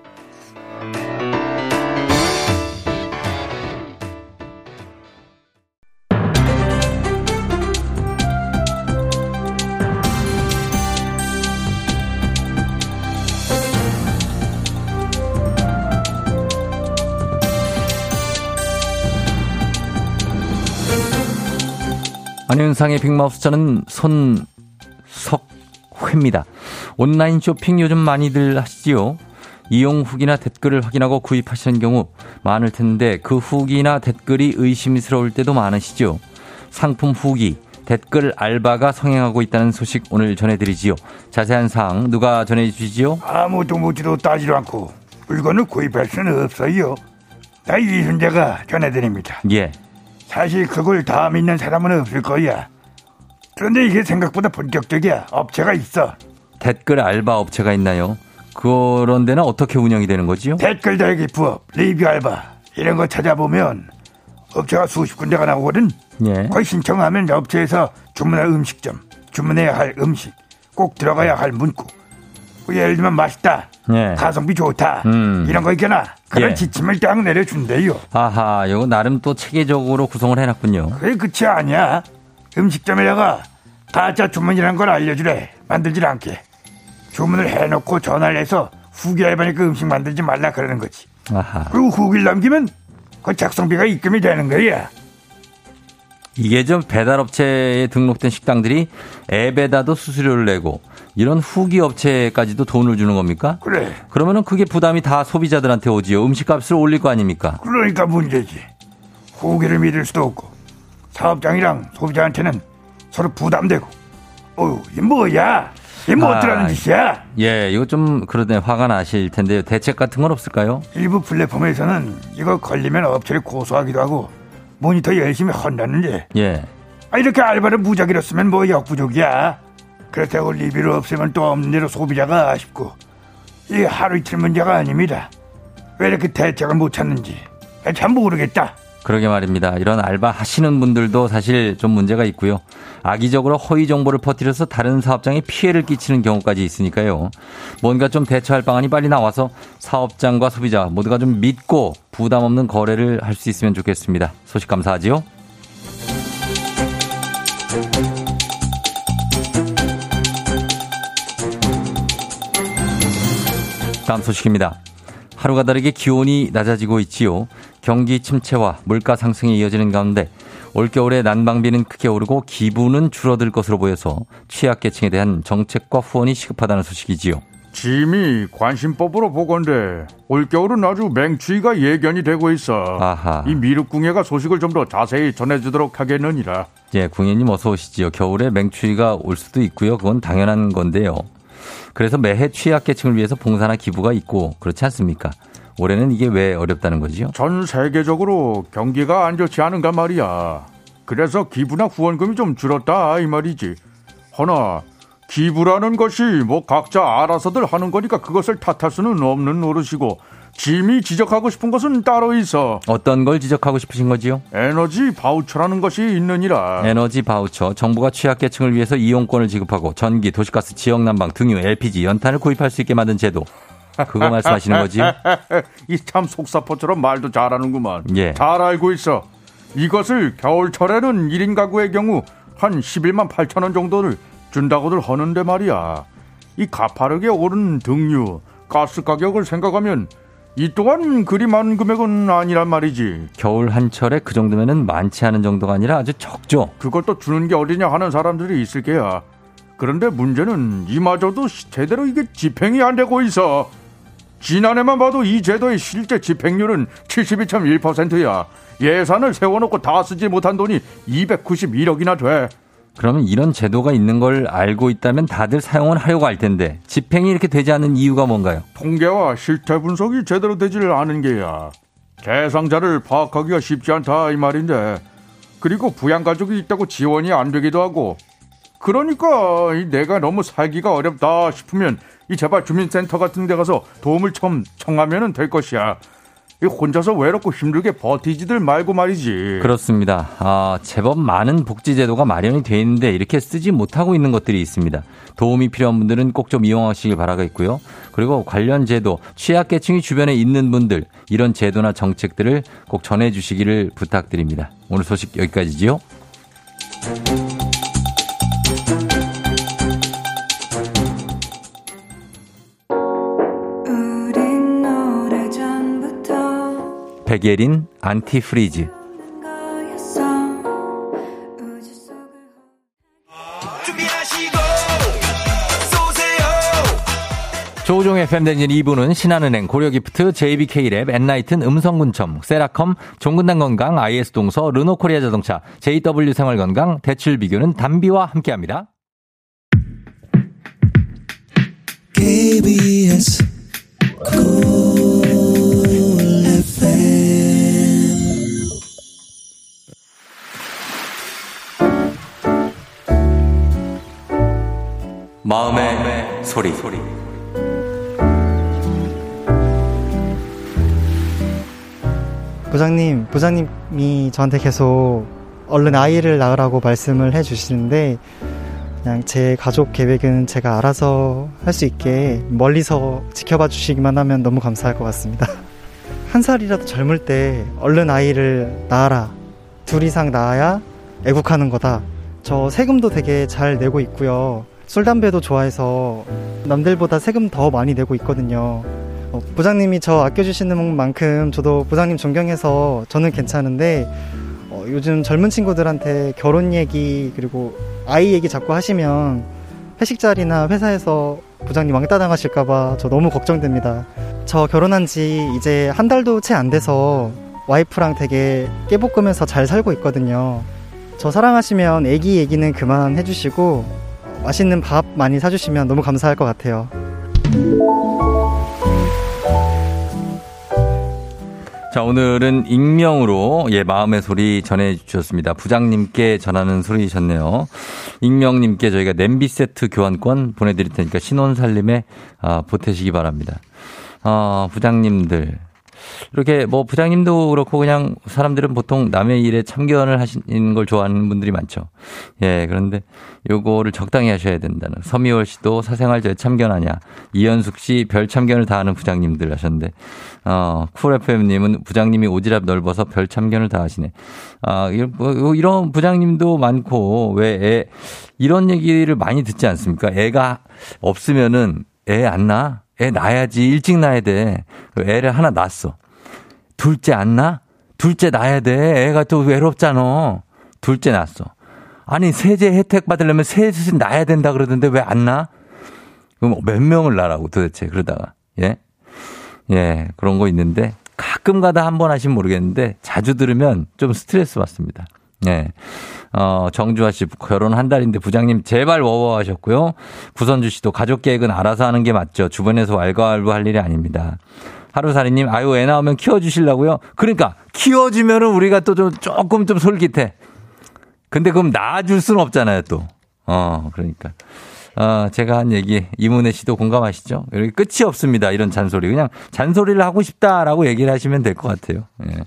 안윤상의 빅마우스 저는 손석회입니다. 온라인 쇼핑 요즘 많이들 하시지요? 이용 후기나 댓글을 확인하고 구입하시는 경우 많을 텐데 그 후기나 댓글이 의심스러울 때도 많으시죠? 상품 후기, 댓글 알바가 성행하고 있다는 소식 오늘 전해드리지요. 자세한 사항 누가 전해주시지요? 아무도 묻지도 따지도 않고 물건을 구입할 수는 없어요. 나 이순재가 전해드립니다. 예. 사실 그걸 다 믿는 사람은 없을 거야. 그런데 이게 생각보다 본격적이야. 업체가 있어. 댓글 알바 업체가 있나요? 그런 데는 어떻게 운영이 되는 거지요? 댓글 달기 부업, 리뷰 알바 이런 거 찾아보면 업체가 수십 군데가 나오거든. 예. 거기 신청하면 업체에서 주문할 음식점, 주문해야 할 음식, 꼭 들어가야 할 문구. 뭐 예를 들면 맛있다, 예. 가성비 좋다 음. 이런 거 있잖아. 그런 예. 지침을 딱 내려준대요. 아하, 이거 나름 또 체계적으로 구성을 해놨군요. 그게 끝이 아니야. 음식점에다가 가짜 주문이란 걸 알려주래. 만들질 않게. 주문을 해놓고 전화를 해서 후기 알바니까 음식 만들지 말라 그러는 거지. 아하. 그리고 후기를 남기면 그 작성비가 입금이 되는 거야. 이게 좀 배달업체에 등록된 식당들이 앱에다도 수수료를 내고 이런 후기 업체까지도 돈을 주는 겁니까? 그래. 그러면은 그게 부담이 다 소비자들한테 오지요. 음식값을 올릴 거 아닙니까? 그러니까 문제지. 후기를 믿을 수도 없고 사업장이랑 소비자한테는 서로 부담되고. 어휴, 이 뭐야? 이뭐 아, 어쩌라는 짓이야? 예, 이거 좀 그러네 화가 나실 텐데요. 대책 같은 건 없을까요? 일부 플랫폼에서는 이거 걸리면 업체를 고소하기도 하고 모니터 열심히 헌다는데 예. 아, 이렇게 알바를 무작위로 쓰면 뭐 역부족이야. 그렇다고 리뷰를 없애면 또 없는 대로 소비자가 아쉽고 이게 하루 이틀 문제가 아닙니다. 왜 이렇게 대책을 못 찾는지 참 모르겠다. 그러게 말입니다. 이런 알바 하시는 분들도 사실 좀 문제가 있고요. 악의적으로 허위 정보를 퍼뜨려서 다른 사업장에 피해를 끼치는 경우까지 있으니까요. 뭔가 좀 대처할 방안이 빨리 나와서 사업장과 소비자 모두가 좀 믿고 부담 없는 거래를 할 수 있으면 좋겠습니다. 소식 감사하지요. 다음 소식입니다. 하루가 다르게 기온이 낮아지고 있지요. 경기 침체와 물가 상승이 이어지는 가운데 올겨울에 난방비는 크게 오르고 기부는 줄어들 것으로 보여서 취약계층에 대한 정책과 후원이 시급하다는 소식이지요. 짐이 관심법으로 보건데 올겨울은 아주 맹추위가 예견이 되고 있어. 아하. 이 미륵궁예가 소식을 좀 더 자세히 전해주도록 하겠느니라. 예, 궁예님 어서 오시지요. 겨울에 맹추위가 올 수도 있고요. 그건 당연한 건데요. 그래서 매해 취약계층을 위해서 봉사나 기부가 있고 그렇지 않습니까? 올해는 이게 왜 어렵다는 거지요? 전 세계적으로 경기가 안 좋지 않은가 말이야. 그래서 기부나 후원금이 좀 줄었다 이 말이지. 허나 기부라는 것이 뭐 각자 알아서들 하는 거니까 그것을 탓할 수는 없는 노릇이고 짐이 지적하고 싶은 것은 따로 있어. 어떤 걸 지적하고 싶으신 거지요? 에너지 바우처라는 것이 있느니라. 에너지 바우처, 정부가 취약계층을 위해서 이용권을 지급하고 전기, 도시가스, 지역난방, 등유, LPG, 연탄을 구입할 수 있게 만든 제도. 그거 <laughs> 말씀하시는 거지요? 이참 속사포처럼 말도 잘하는구만. 예. 잘 알고 있어. 이것을 겨울철에는 1인 가구의 경우 한 11만 8천 원 정도를 준다고들 하는데 말이야. 이 가파르게 오른 등유, 가스 가격을 생각하면 이 또한 그리 많은 금액은 아니란 말이지. 겨울 한철에 그 정도면은 많지 않은 정도가 아니라 아주 적죠. 그걸 또 주는 게 어디냐 하는 사람들이 있을 게야. 그런데 문제는 이마저도 제대로 이게 집행이 안 되고 있어. 지난해만 봐도 이 제도의 실제 집행률은 72.1%야. 예산을 세워놓고 다 쓰지 못한 돈이 291억이나 돼. 그러면 이런 제도가 있는 걸 알고 있다면 다들 사용을 하려고 할 텐데 집행이 이렇게 되지 않는 이유가 뭔가요? 통계와 실태 분석이 제대로 되지를 않은 게야. 대상자를 파악하기가 쉽지 않다 이 말인데. 그리고 부양가족이 있다고 지원이 안 되기도 하고. 그러니까 이 내가 너무 살기가 어렵다 싶으면 이 제발 주민센터 같은 데 가서 도움을 청, 청하면 될 것이야. 이 혼자서 외롭고 힘들게 버티지들 말고 말이지. 그렇습니다. 아, 제법 많은 복지제도가 마련이 돼 있는데 이렇게 쓰지 못하고 있는 것들이 있습니다. 도움이 필요한 분들은 꼭 좀 이용하시길 바라겠고요. 그리고 관련 제도, 취약계층이 주변에 있는 분들, 이런 제도나 정책들을 꼭 전해주시기를 부탁드립니다. 오늘 소식 여기까지지요. 백예린 Antifreeze. 조우종의 팬데진 2부는 신한은행, 고려기프트, JBK랩, 엔라이튼, 음성군청, 세라컴, 종근당 건강, IS동서, 르노코리아 자동차, JW 생활건강, 대출비교는 담비와 함께합니다. KBS 마음의, 소리. 부장님, 부장님이 저한테 계속 얼른 아이를 낳으라고 말씀을 해주시는데 그냥 제 가족 계획은 제가 알아서 할 수 있게 멀리서 지켜봐 주시기만 하면 너무 감사할 것 같습니다. <laughs> 한 살이라도 젊을 때 얼른 아이를 낳아라. 둘 이상 낳아야 애국하는 거다. 저 세금도 되게 잘 내고 있고요. 술, 담배도 좋아해서 남들보다 세금 더 많이 내고 있거든요. 어, 부장님이 저 아껴주시는 만큼 저도 부장님 존경해서 저는 괜찮은데 어, 요즘 젊은 친구들한테 결혼 얘기 그리고 아이 얘기 자꾸 하시면 회식 자리나 회사에서 부장님 왕따 당하실까봐 저 너무 걱정됩니다. 저 결혼한 지 이제 한 달도 채 안 돼서 와이프랑 되게 깨볶으면서 잘 살고 있거든요. 저 사랑하시면 애기 얘기는 그만 해주시고 맛있는 밥 많이 사주시면 너무 감사할 것 같아요. 자, 오늘은 익명으로 예, 마음의 소리 전해 주셨습니다. 부장님께 전하는 소리셨네요. 익명님께 저희가 냄비 세트 교환권 보내드릴 테니까 신혼 살림에 아, 보태시기 바랍니다. 아, 부장님들. 이렇게 뭐 부장님도 그렇고 그냥 사람들은 보통 남의 일에 참견을 하시는 걸 좋아하는 분들이 많죠. 예, 그런데 요거를 적당히 하셔야 된다는. 서미월 씨도 사생활 제 참견하냐. 이현숙 씨 별 참견을 다 하는 부장님들 하셨는데, 어, 쿨 FM님은 부장님이 오지랖 넓어서 별 참견을 다 하시네. 아, 이런, 뭐, 이런 부장님도 많고, 왜 애, 이런 얘기를 많이 듣지 않습니까? 애가 없으면은 애안 낳아? 애 낳아야지. 일찍 낳아야 돼. 그 애를 하나 낳았어. 둘째 안 낳아? 둘째 낳아야 돼. 애가 또 외롭잖아. 둘째 낳았어. 아니, 세제 혜택 받으려면 셋을 낳아야 된다 그러던데 왜 안 낳아? 그럼 몇 명을 낳으라고 도대체 그러다가. 예? 예, 그런 거 있는데 가끔 가다 한 번 하시면 모르겠는데 자주 들으면 좀 스트레스 받습니다. 예. 어, 정주아 씨 결혼 한 달인데 부장님 제발 워워 하셨고요. 구선주 씨도 가족 계획은 알아서 하는 게 맞죠. 주변에서 왈가왈부 할 일이 아닙니다. 하루살이님, 아유, 애 나오면 키워주시려고요? 그러니까, 키워주면은 우리가 또 좀, 조금 좀 솔깃해. 근데 그럼 낳아줄 수는 없잖아요, 또. 어, 그러니까. 어, 제가 한 얘기, 이문혜 씨도 공감하시죠? 여기 끝이 없습니다, 이런 잔소리. 그냥 잔소리를 하고 싶다라고 얘기를 하시면 될 것 같아요. 예.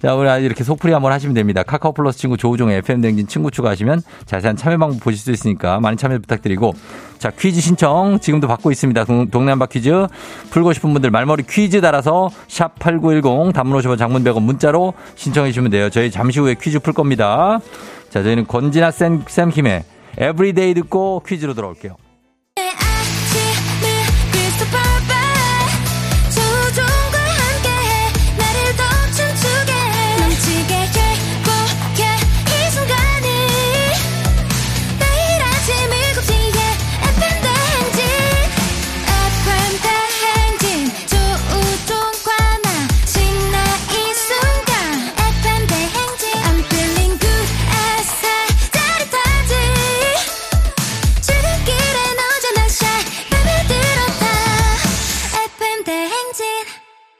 자, 우리 아주 이렇게 속풀이 한번 하시면 됩니다. 카카오 플러스 친구 조우종 FM 댕진 친구 추가하시면 자세한 참여 방법 보실 수 있으니까 많이 참여 부탁드리고 자, 퀴즈 신청 지금도 받고 있습니다. 동- 동네 한바 퀴즈 풀고 싶은 분들 말머리 퀴즈 달아서 샵 8910 단문 50원 장문 100원 문자로 신청해 주시면 돼요. 저희 잠시 후에 퀴즈 풀 겁니다. 자, 저희는 권진아 쌤, 쌤킴의 everyday 듣고 퀴즈로 돌아올게요.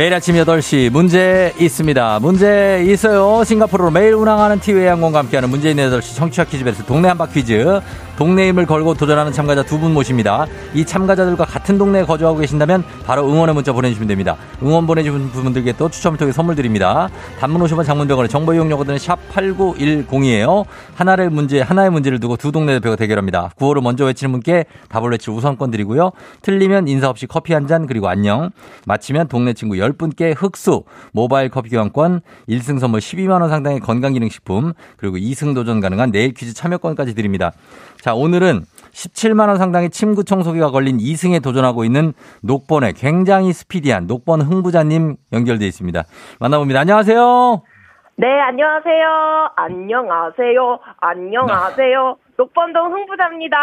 매일 아침 8시 문제 있습니다. 문제 있어요. 싱가포르로 매일 운항하는 티웨이 항공과 함께하는 문재인 8시 청취자 퀴즈 배틀 동네 한바 퀴즈. 동네 힘을 걸고 도전하는 참가자 두 분 모십니다. 이 참가자들과 같은 동네에 거주하고 계신다면 바로 응원의 문자 보내주시면 됩니다. 응원 보내주신 분들께 또 추첨을 통해 선물 드립니다. 단문 50원 장문병원의 정보 이용료거든 샵8910이에요. 하나를 문제, 하나의 문제를 두고 두 동네 대표가 대결합니다. 구호를 먼저 외치는 분께 답을 외칠 우선권 드리고요. 틀리면 인사 없이 커피 한 잔 그리고 안녕. 마치면 동네 친구 10분께 흑수, 모바일 커피 교환권, 1승 선물 12만원 상당의 건강기능식품, 그리고 2승 도전 가능한 내일 퀴즈 참여권까지 드립니다. 자, 오늘은 17만원 상당의 침구 청소기가 걸린 2승에 도전하고 있는 녹번의 굉장히 스피디한 녹번 흥부자님 연결돼 있습니다. 만나봅니다. 안녕하세요. 네, 안녕하세요. 안녕하세요. 안녕하세요. 녹번동 흥부자입니다.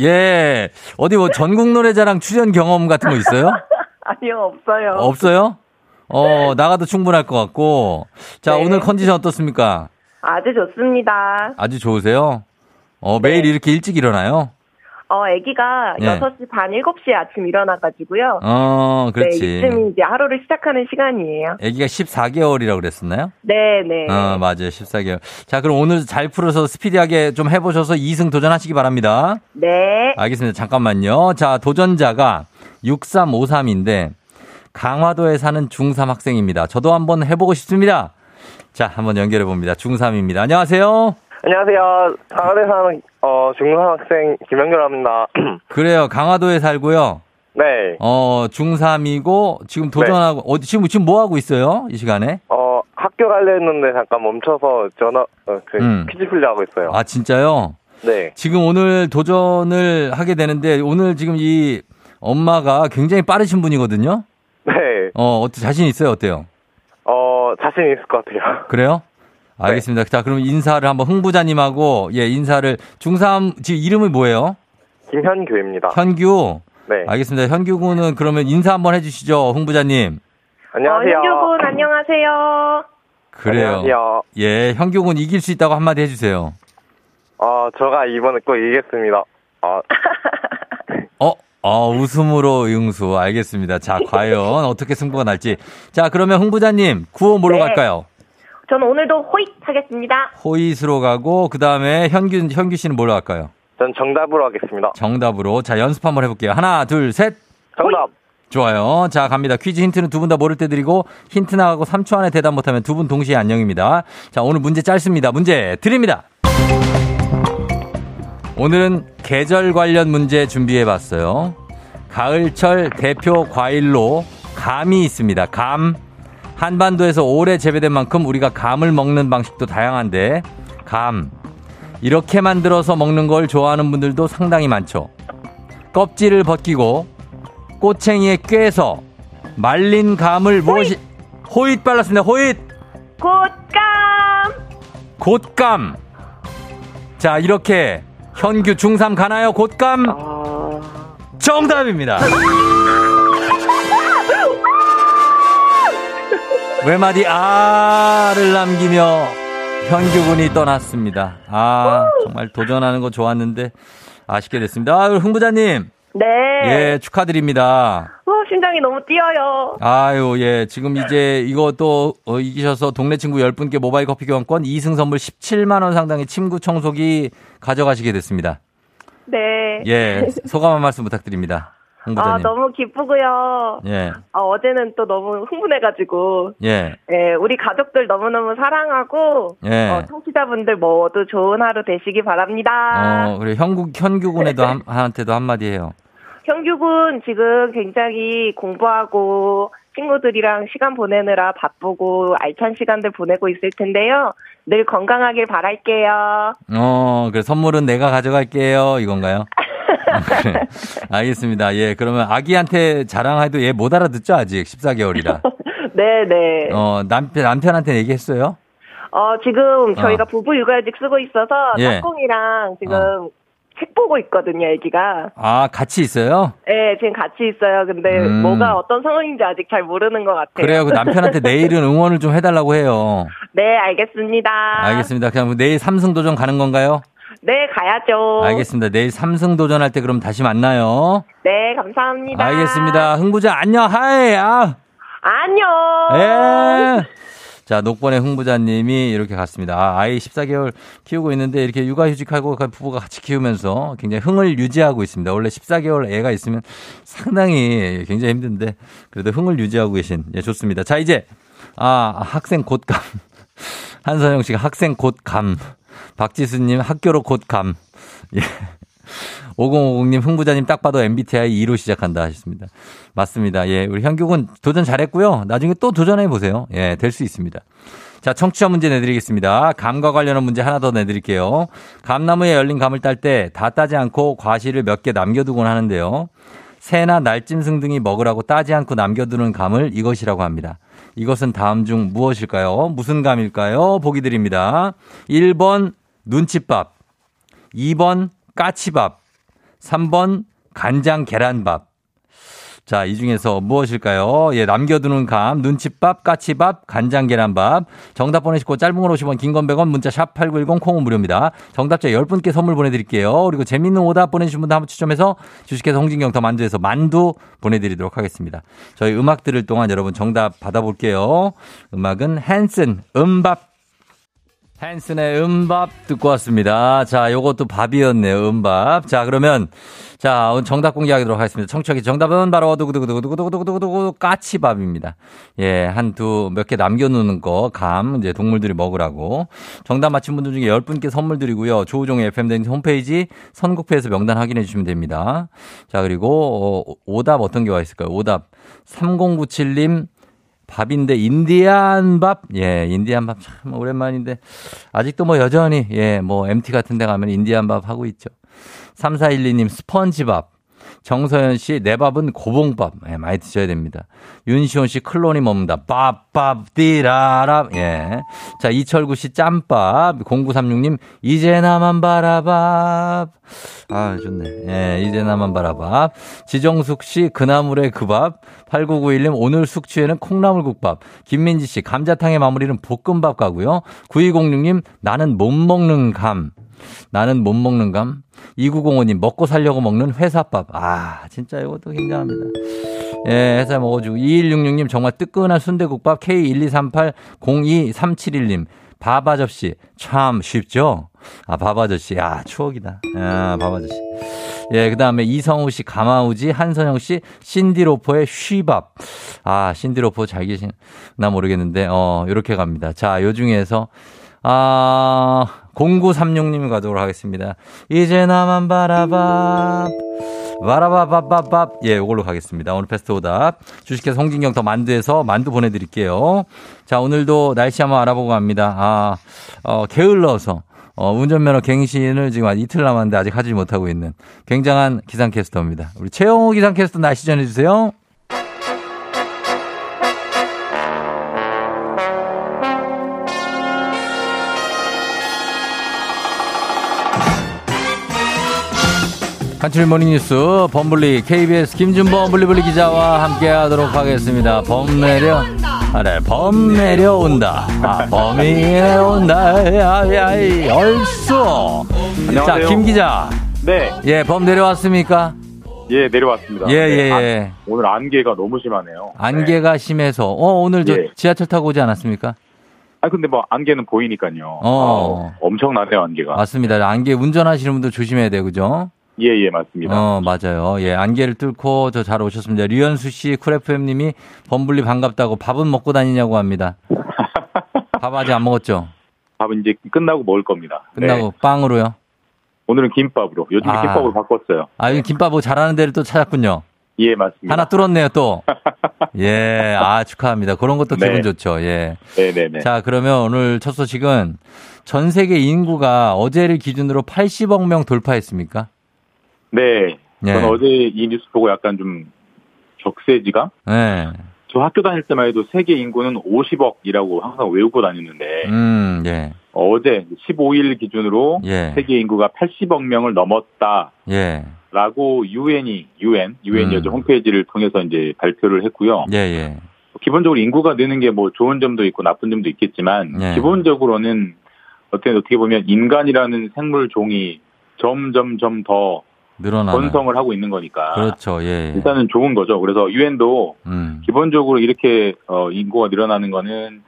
예. 어디 뭐 전국 노래자랑 출연 경험 같은 거 있어요? <laughs> 아니요, 없어요. 없어요? 어, 나가도 충분할 것 같고. 자, 네. 오늘 컨디션 어떻습니까? 아주 좋습니다. 아주 좋으세요? 어, 매일 네. 이렇게 일찍 일어나요? 어, 아기가 네. 6시 반, 7시에 아침 일어나가지고요. 어, 그렇지. 네, 이쯤이 이제 하루를 시작하는 시간이에요. 아기가 14개월이라고 그랬었나요? 네, 네. 어, 맞아요. 14개월. 자, 그럼 오늘 잘 풀어서 스피디하게 좀 해보셔서 2승 도전하시기 바랍니다. 네. 알겠습니다. 잠깐만요. 자, 도전자가 6353인데 강화도에 사는 중3 학생입니다. 저도 한번 해보고 싶습니다. 자, 한번 연결해 봅니다. 중3입니다. 안녕하세요. 안녕하세요. 강화도에 사는 어, 중학생 김영규라고 합니다. <clears throat> 그래요. 강화도에 살고요. 네. 어, 중3이고 지금 도전하고 어디 지금 지금 뭐 하고 있어요? 이 시간에? 어, 학교 가려 했는데 잠깐 멈춰서 전화 어, 그 음. 퀴즈 풀려 하고 있어요. 아, 진짜요? 네. 지금 오늘 도전을 하게 되는데 오늘 지금 이 엄마가 굉장히 빠르신 분이거든요. 네. 어, 어때 자신 있어요? 어때요? 어, 자신 있을 것 같아요. 그래요? 알겠습니다. 자, 그럼 인사를 한번 흥부자님하고 예, 인사를 중3 지금 이름이 뭐예요? 김현규입니다. 현규. 네. 알겠습니다. 현규 군은 그러면 인사 한번 해 주시죠. 흥부자님. 안녕하세요. 어, 현규 군 안녕하세요. 그래요. 안녕하세요. 예, 현규 군 이길 수 있다고 한마디 해 주세요. 어, 제가 이번에 꼭 이기겠습니다. <laughs> 어, 어, 어, 웃음으로 응수. 알겠습니다. 자, 과연 어떻게 승부가 날지. 자, 그러면 흥부자님, 구호 뭘로 네. 갈까요? 저는 오늘도 호잇 하겠습니다. 호잇으로 가고, 그 다음에 현규, 현규 씨는 뭘로 할까요? 전 정답으로 하겠습니다. 정답으로. 자, 연습 한번 해 볼게요. 하나, 둘, 셋. 정답. 좋아요. 자, 갑니다. 퀴즈 힌트는 두 분 다 모를 때 드리고, 힌트 나가고 3초 안에 대답 못 하면 두 분 동시에 안녕입니다. 자, 오늘 문제 짧습니다. 문제 드립니다. 오늘은 계절 관련 문제 준비해 봤어요. 가을철 대표 과일로 감이 있습니다. 감. 한반도에서 오래 재배된 만큼 우리가 감을 먹는 방식도 다양한데, 감. 이렇게 만들어서 먹는 걸 좋아하는 분들도 상당히 많죠. 껍질을 벗기고 꼬챙이에 꿰서 말린 감을 무엇이 호잇 발랐습니다. 호잇 곶감. 곶감. 자 이렇게 현규 중3 가나요? 곶감 아, 정답입니다. 외마디 아를 남기며 현규 군이 떠났습니다. 아 정말 도전하는 거 좋았는데 아쉽게 됐습니다. 아, 흥부자님 네. 예 축하드립니다. 어, 심장이 너무 뛰어요. 아유, 예. 지금 이제 이것도 어, 이기셔서 동네 친구 10분께 모바일 커피 교환권 2승 선물 17만원 상당의 침구 청소기 가져가시게 됐습니다. 네. 예. 소감 한 말씀 부탁드립니다. 홍 아. 너무 기쁘고요. 예. 아, 어제는 또 너무 흥분해가지고, 예. 예, 우리 가족들 너무너무 사랑하고, 예. 어, 청취자분들 모두 좋은 하루 되시기 바랍니다. 어, 그리고 현국, 현규군에도 한, <laughs> 한테도 한마디 해요. 형규군 지금 굉장히 공부하고 친구들이랑 시간 보내느라 바쁘고 알찬 시간들 보내고 있을 텐데요. 늘 건강하길 바랄게요. 어, 그래. 선물은 내가 가져갈게요. 이건가요? 그래. <laughs> 알겠습니다. 예. 그러면 아기한테 자랑해도 얘 못 알아듣죠? 아직 14개월이라. 네 네. <laughs> 어, 남편, 남편한테 얘기했어요? 어, 지금 저희가 어. 부부 육아휴직 쓰고 있어서 예. 짝꿍이랑 지금 어. 책 보고 있거든요, 애기가. 아, 같이 있어요? 네, 지금 같이 있어요. 근데 음. 뭐가 어떤 상황인지 아직 잘 모르는 것 같아요. 그래요. 그 남편한테 내일은 응원을 좀 해달라고 해요. <laughs> 네, 알겠습니다. 알겠습니다. 그냥 내일 삼승 도전 가는 건가요? 네, 가야죠. 알겠습니다. 내일 삼승 도전할 때 그럼 다시 만나요. 네, 감사합니다. 알겠습니다. 흥부자 안녕. 하이. 아. 안녕. 예. 자, 녹번의 흥부자님이 이렇게 갔습니다. 아, 아이 14개월 키우고 있는데 이렇게 육아휴직하고 그 부부가 같이 키우면서 굉장히 흥을 유지하고 있습니다. 원래 14개월 애가 있으면 상당히 굉장히 힘든데 그래도 흥을 유지하고 계신 예, 좋습니다. 자, 이제 아, 학생 곧 감. <laughs> 한선영 씨가 학생 곧 감. 박지수님 학교로 곧 감. 예. 5050님 흥부자님 딱 봐도 MBTI 2로 시작한다 하셨습니다. 맞습니다. 예, 우리 현규군 도전 잘했고요. 나중에 또 도전해 보세요. 예, 될 수 있습니다. 자, 청취자 문제 내드리겠습니다. 감과 관련한 문제 하나 더 내드릴게요. 감나무에 열린 감을 딸 때 다 따지 않고 과실을 몇 개 남겨두곤 하는데요. 새나 날짐승 등이 먹으라고 따지 않고 남겨두는 감을 이것이라고 합니다. 이것은 다음 중 무엇일까요? 무슨 감일까요? 보기 드립니다. 1번 눈칫밥, 2번 까치밥, 3번 간장 계란밥. 자, 이 중에서 무엇일까요? 예, 남겨두는 감, 눈칫밥, 까치밥, 간장 계란밥. 정답 보내시고 짧은 걸 50원, 긴 건 100원, 문자 샵 8910 콩은 무료입니다. 정답자 10분께 선물 보내드릴게요. 그리고 재밌는 오답 보내주신 분들 한번 추첨해서 주식회사 홍진경 더 만두에서 만두 보내드리도록 하겠습니다. 저희 음악 들을 동안 여러분 정답 받아볼게요. 음악은 헨슨, 음밥 헨슨의 음밥 듣고 왔습니다. 자, 요것도 밥이었네요. 음밥. 자, 그러면 자, 오늘 정답 공개하도록 하겠습니다. 청취하기 정답은 바로 두구두구두구두구두구두구두구 까치밥입니다. 예, 한 두 몇 개 남겨 놓는 거 감 이제 동물들이 먹으라고. 정답 맞힌 분들 중에 10분께 선물 드리고요. 조우종의 FM 댕 홈페이지 선곡표에서 명단 확인해 주시면 됩니다. 자, 그리고 어, 오답 어떤 게 와 있을까요? 오답 3097님 밥인데 인디안 밥. 예, 인디안 밥 참 오랜만인데 아직도 뭐 여전히 예, 뭐 MT 같은 데 가면 인디안 밥 하고 있죠. 3412님 스펀지밥. 정서연 씨, 내 밥은 고봉밥. 예, 많이 드셔야 됩니다. 윤시원 씨, 클론이 먹는다. 밥, 밥, 띠라라. 예. 자, 이철구 씨, 짬밥. 0936님, 이제 나만 바라밥. 아, 좋네. 예, 이제 나만 바라밥. 지정숙 씨, 그나물의 그 밥. 8991님, 오늘 숙취에는 콩나물국밥. 김민지 씨, 감자탕의 마무리는 볶음밥 가고요. 9206님, 나는 못 먹는 감. 나는 못 먹는 감. 2905님, 먹고 살려고 먹는 회사밥. 아, 진짜 이것도 굉장합니다. 예, 회사 먹어주고. 2166님, 정말 뜨끈한 순대국밥. K123802371님, 밥 아저씨. 참 쉽죠? 아, 밥 아저씨. 야, 추억이다. 아, 밥 아저씨. 예, 그 다음에 이성우 씨, 가마우지, 한선영 씨, 신디로퍼의 쉬밥. 아, 신디로퍼 잘 계시나 모르겠는데, 어, 요렇게 갑니다. 자, 요 중에서, 아, 0936님 가도록 하겠습니다. 이제 나만 바라밥. 바라바밥밥밥. 예, 요걸로 가겠습니다. 오늘 패스트 오답. 주식회사 홍진경 더 만두에서 만두 보내드릴게요. 자, 오늘도 날씨 한번 알아보고 갑니다. 아, 어, 게을러서. 어, 운전면허 갱신을 지금 한 이틀 남았는데 아직 하지 못하고 있는 굉장한 기상캐스터입니다. 우리 최영호 기상캐스터 날씨 전해주세요. 간추리 모닝 뉴스 범블리 KBS 김준범 블리블리 기자와 함께하도록 하겠습니다. 범 내려 아래 범 내려온다. 아, 범이 내려온다. 야야이 얼쏘. 자, 김 기자. 네. 예, 범 내려왔습니까? 예, 내려왔습니다. 예, 예, 네, 안- 예. 오늘 안개가 너무 심하네요. 안개가 심해서. 어, 오늘 저 예. 지하철 타고 오지 않았습니까? 아, 근데 뭐 안개는 보이니까요. 어. 엄청나네요, 안개가. 맞습니다. 안개 운전하시는 분들 조심해야 돼, 그죠? 예, 예, 맞습니다. 어, 맞아요. 예, 안개를 뚫고 저 잘 오셨습니다. 류현수 씨, 쿨FM 님이 범블리 반갑다고 밥은 먹고 다니냐고 합니다. <laughs> 밥 아직 안 먹었죠? 밥은 이제 끝나고 먹을 겁니다. 끝나고 네. 빵으로요? 오늘은 김밥으로. 요즘 아. 김밥으로 바꿨어요. 아, 이 김밥하고 잘하는 데를 또 찾았군요. 예, 맞습니다. 하나 뚫었네요, 또. <laughs> 예, 아, 축하합니다. 그런 것도 기분 네. 좋죠. 예. 네네네. 자, 그러면 오늘 첫 소식은 전 세계 인구가 어제를 기준으로 80억 명 돌파했습니까? 네. 예. 저는 어제 이 뉴스 보고 약간 좀 격세지가? 네. 저 학교 다닐 때만 해도 세계 인구는 50억이라고 항상 외우고 다녔는데, 음, 예. 어제 15일 기준으로 예. 세계 인구가 80억 명을 넘었다. 예. 라고 유엔이 유엔 유엔이 음. 어제 홈페이지를 통해서 이제 발표를 했고요. 예, 예. 기본적으로 인구가 느는 게 뭐 좋은 점도 있고 나쁜 점도 있겠지만 예. 기본적으로는 어떻게 어떻게 보면 인간이라는 생물 종이 점점점 더 늘어나는. 번성을 하고 있는 거니까 그렇죠. 예. 예. 일단은 좋은 거죠. 그래서 유엔도 음. 기본적으로 이렇게 어, 인구가 늘어나는 거는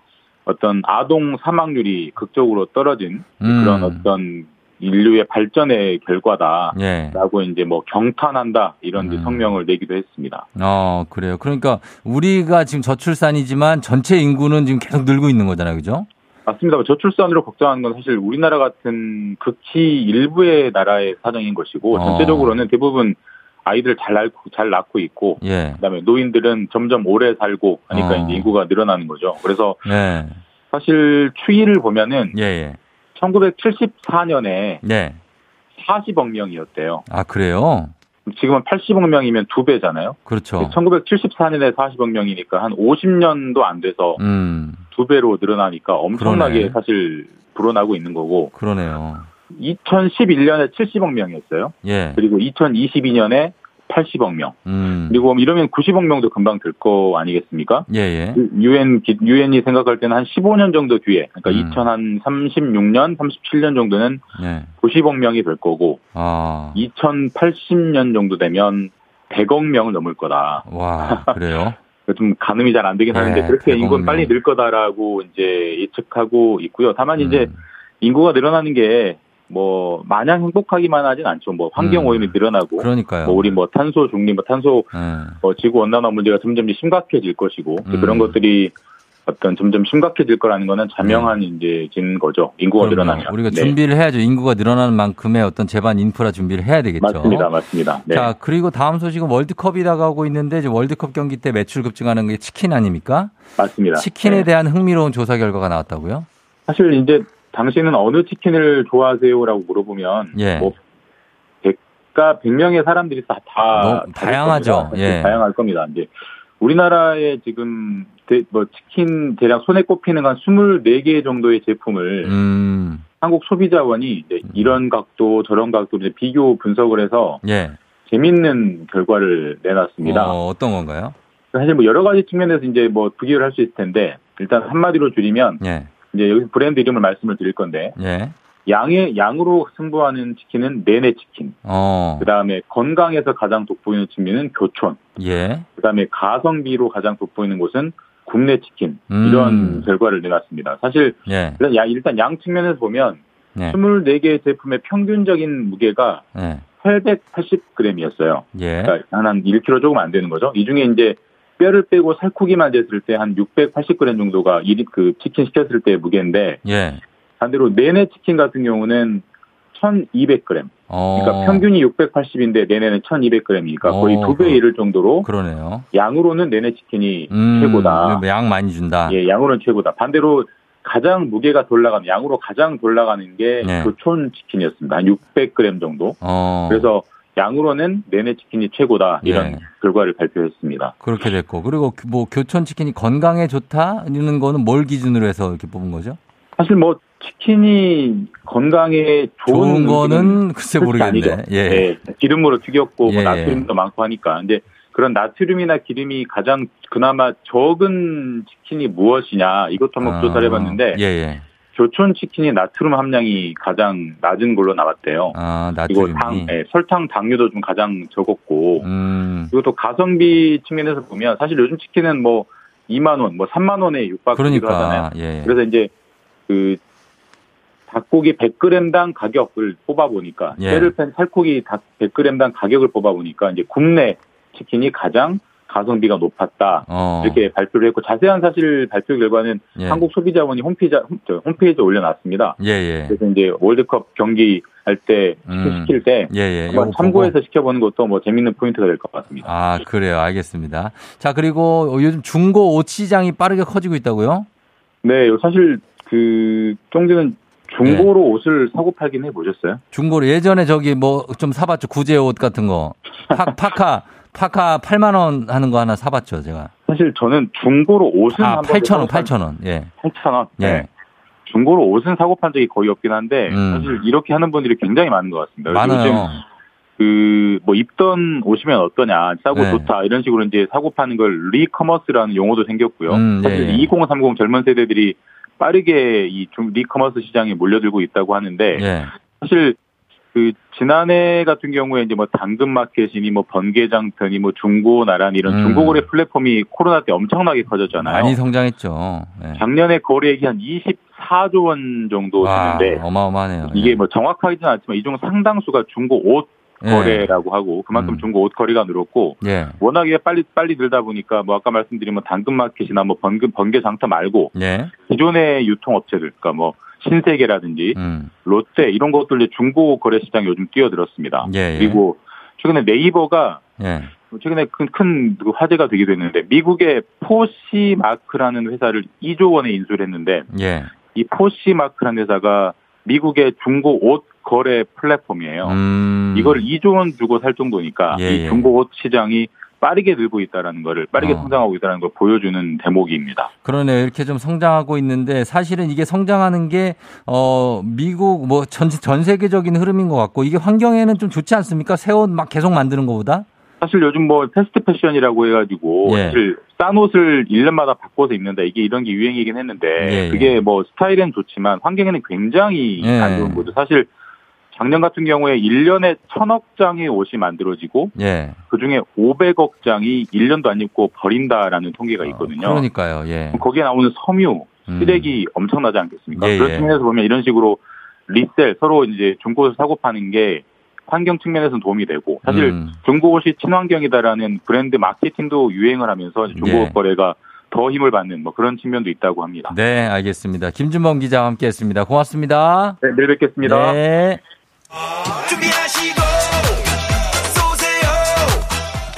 어떤 아동 사망률이 극적으로 떨어진 음. 그런 어떤 인류의 발전의 결과다. 예. 라고 이제 뭐 경탄한다 이런 음. 성명을 내기도 했습니다. 어, 그래요. 그러니까 우리가 지금 저출산이지만 전체 인구는 지금 계속 늘고 있는 거잖아요. 그죠? 맞습니다. 뭐 저출산으로 걱정하는 건 사실 우리나라 같은 극히 일부의 나라의 사정인 것이고 어. 전체적으로는 대부분 아이들 잘 낳고 잘 낳고 있고 예. 그다음에 노인들은 점점 오래 살고 하니까 어. 이제 인구가 늘어나는 거죠. 그래서 예. 사실 추이를 보면은 예, 예. 1974년에 네. 40억 명이었대요. 아, 그래요? 지금은 80억 명이면 두 배잖아요. 그렇죠. 1974년에 40억 명이니까 한 50년도 안 돼서 음, 두 배로 늘어나니까 엄청나게 그러네. 사실 불어나고 있는 거고 그러네요. 2011년에 70억 명이었어요. 예. 그리고 2022년에 80억 명. 음. 그리고 이러면 90억 명도 금방 될 거 아니겠습니까? 예, 예. 유엔 유엔이 생각할 때는 한 15년 정도 뒤에, 그러니까 음. 2036년, 37년 정도는 예. 90억 명이 될 거고, 아. 2080년 정도 되면 100억 명을 넘을 거다. 와, 그래요? <laughs> 좀 가늠이 잘 안 되긴 예, 하는데 그렇게 100억 인구는 명. 빨리 늘 거다라고 이제 예측하고 있고요. 다만 이제 음. 인구가 늘어나는 게 뭐 마냥 행복하기만 하진 않죠. 뭐 환경 음. 오염이 늘어나고 그러니까요. 뭐 우리 뭐 탄소 중립, 뭐 탄소 예. 어, 지구 온난화 문제가 점점 심각해질 것이고 음. 그런 것들이 어떤 점점 심각해질 거라는 거는 자명한 이제 진 거죠. 인구가 네. 그럼요. 늘어나면. 우리가 네. 준비를 해야죠. 인구가 늘어나는 만큼의 어떤 제반 인프라 준비를 해야 되겠죠. 맞습니다, 맞습니다. 네. 자, 그리고 다음 소식은 월드컵이 다가오고 있는데 이제 월드컵 경기 때 매출 급증하는 게 치킨 아닙니까? 맞습니다. 치킨에 네. 대한 흥미로운 조사 결과가 나왔다고요? 사실 이제 당신은 어느 치킨을 좋아하세요라고 물어보면 예. 뭐 100가 100명의 사람들이 다, 다 다양하죠. 겁니다. 예. 다양할 겁니다. 이제 우리나라에 지금 대- 뭐 치킨 대략 손에 꼽히는 한 24개 정도의 제품을 음, 한국 소비자원이 이제 이런 각도 저런 각도로 이제 비교 분석을 해서 예. 재밌는 결과를 내놨습니다. 어, 어떤 건가요? 사실 뭐 여러 가지 측면에서 이제 뭐 비교를 할 수 있을 텐데 일단 한마디로 줄이면 예, 이제 여기 브랜드 이름을 말씀을 드릴 건데 예. 양의 양으로 승부하는 치킨은 내내 치킨. 어, 그 다음에 건강에서 가장 돋보이는 측면은 교촌. 예. 그 다음에 가성비로 가장 돋보이는 곳은 굽네 치킨. 음. 이런 결과를 내놨습니다. 사실 예, 일단 양, 일단 양 측면에서 보면 예, 24개 제품의 평균적인 무게가 예, 880g이었어요. 예. 그러니까 한 1kg 조금 안 되는 거죠. 이 중에 이제 뼈를 빼고 살코기만 됐을 때 한 680g 정도가 이그 치킨 시켰을 때 무게인데 예. 반대로 내내 치킨 같은 경우는 1,200g. 어, 그러니까 평균이 680인데 내내는 1,200g이니까 거의 어, 두배 그- 이를 정도로 그러네요. 양으로는 내내 치킨이 음, 최고다. 양 많이 준다. 예, 양으로는 최고다. 반대로 가장 무게가 덜 나가는 양으로 가장 덜 나가는 게 네. 교촌 치킨이었습니다. 한 600g 정도. 어, 그래서 양으로는 내내 치킨이 최고다 이런 예. 결과를 발표했습니다. 그렇게 됐고. 그리고 그뭐 교촌 치킨이 건강에 좋다는 거는 뭘 기준으로 해서 이렇게 뽑은 거죠? 사실 뭐 치킨이 건강에 좋은, 좋은 거는 글쎄 모르겠네. 예. 예, 기름으로 튀겼고 예, 뭐 예. 나트륨도 많고 하니까. 근데 그런 나트륨이나 기름이 가장 그나마 적은 치킨이 무엇이냐 이것도 한번 아, 조사를 해봤는데 예, 예. 교촌 치킨이 나트륨 함량이 가장 낮은 걸로 나왔대요. 아, 그리고 나트륨이. 당, 예, 설탕, 당류도 좀 가장 적었고 음, 그리고 또 가성비 측면에서 보면 사실 요즘 치킨은 뭐 2만 원, 뭐 3만 원에 육박하기도 하잖아요. 그러니까, 예. 그래서 이제 그 닭고기 100g당 가격을 뽑아 보니까 예. 뼈를 뺀 살코기 닭 100g당 가격을 뽑아 보니까 이제 굽네 치킨이 가장 가성비가 높았다 어, 이렇게 발표를 했고 자세한 사실 발표 결과는 예. 한국 소비자원이 홈페이지 홈- 홈페이지에 올려놨습니다. 예, 예. 그래서 이제 월드컵 경기 할때 음. 시킬 때 예, 예. 참고해서 보고. 시켜보는 것도 뭐 재밌는 포인트가 될 것 같습니다. 아, 그래요. 알겠습니다. 자, 그리고 요즘 중고 옷 시장이 빠르게 커지고 있다고요? 네, 사실 그 쫑지는 중고로 옷을 사고 팔긴 해보셨어요? 중고로 예전에 저기 뭐 좀 사봤죠. 구제 옷 같은 거. 파, 파카, 파카 8만 원 하는 거 하나 사봤죠, 제가. 사실 저는 중고로 옷은 아, 한 번도 8,000원, 사고 8,000원. 예. 8,000원. 예. 네. 중고로 옷은 사고 판 적이 거의 없긴 한데 음. 사실 이렇게 하는 분들이 굉장히 많은 것 같습니다. 많아요. 그뭐 입던 옷이면 어떠냐, 싸고 네. 좋다 이런 식으로 이제 사고 파는 걸 recommerce라는 용어도 생겼고요. 음, 사실 예, 예. 2030 젊은 세대들이 빠르게 이 중- recommerce 시장에 몰려들고 있다고 하는데 예. 사실 그 지난해 같은 경우에 이제 뭐 당근마켓이니 뭐 번개장터니 뭐 중고 나란 이런 음. 중고거래 플랫폼이 코로나 때 엄청나게 커졌잖아요. 많이 성장했죠. 예. 작년에 거래액이 한 24조 원 정도 와, 되는데 어마어마하네요. 이게 예. 뭐 정확하지는 않지만 이 중 상당수가 중고 옷 예. 거래라고 하고 그만큼 음. 중고 옷 거래가 늘었고 예. 워낙에 빨리 빨리 늘다 보니까 뭐 아까 말씀드린 뭐 당근마켓이나 뭐 번개 번개장터 말고 예. 기존의 유통업체들 그러니까 뭐 신세계라든지 음. 롯데 이런 것들 중고 거래 시장에 요즘 뛰어들었습니다. 예, 예. 그리고 최근에 네이버가 예. 최근에 큰, 큰그 화제가 되기도 했는데 미국의 포시 마크라는 회사를 2조 원에 인수를 했는데 예. 이 포시 마크라는 회사가 미국의 중고 옷 거래 플랫폼이에요. 음. 이걸 2조 원 주고 살 정도니까 예, 이 예. 중고 옷 시장이 빠르게 늘고 있다라는 거를 빠르게 어. 성장하고 있다는 걸 보여주는 대목입니다. 그러네요. 이렇게 좀 성장하고 있는데 사실은 이게 성장하는 게, 어, 미국 뭐 전, 전 세계적인 흐름인 것 같고 이게 환경에는 좀 좋지 않습니까? 새 옷 막 계속 만드는 것보다? 사실 요즘 뭐 패스트 패션이라고 해가지고 예. 사실 싼 옷을 1년마다 바꿔서 입는다 이게 이런 게 유행이긴 했는데 예, 예. 그게 뭐 스타일은 좋지만 환경에는 굉장히 예. 안 좋은 거죠. 사실 작년 같은 경우에 1년에 1000억 장의 옷이 만들어지고 예. 그중에 500억 장이 1년도 안 입고 버린다라는 통계가 있거든요. 그러니까요. 예. 거기에 나오는 섬유, 음. 쓰레기 엄청나지 않겠습니까? 예, 그런 예. 측면에서 보면 이런 식으로 리셀 서로 이제 중고에서 사고 파는 게 환경 측면에서는 도움이 되고 사실 음. 중고 옷이 친환경이다라는 브랜드 마케팅도 유행을 하면서 이제 중고옷 예. 거래가 더 힘을 받는 뭐 그런 측면도 있다고 합니다. 네, 알겠습니다. 김준범 기자와 함께 했습니다. 고맙습니다. 네, 내일 뵙겠습니다. 네.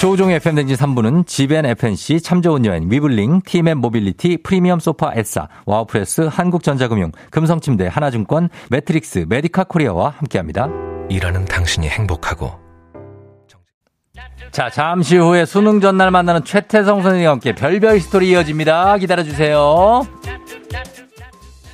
조우종의 FM댕진 3부는 지벤 FNC, 참 좋은 여행, 위블링, 팀앤 모빌리티, 프리미엄 소파 에싸, 와우프레스, 한국전자금융, 금성침대, 하나증권, 매트릭스, 메디카 코리아와 함께합니다. 일하는 당신이 행복하고 자, 잠시 후에 수능 전날 만나는 최태성 선생님과 함께 별별 스토리 이어집니다. 기다려주세요.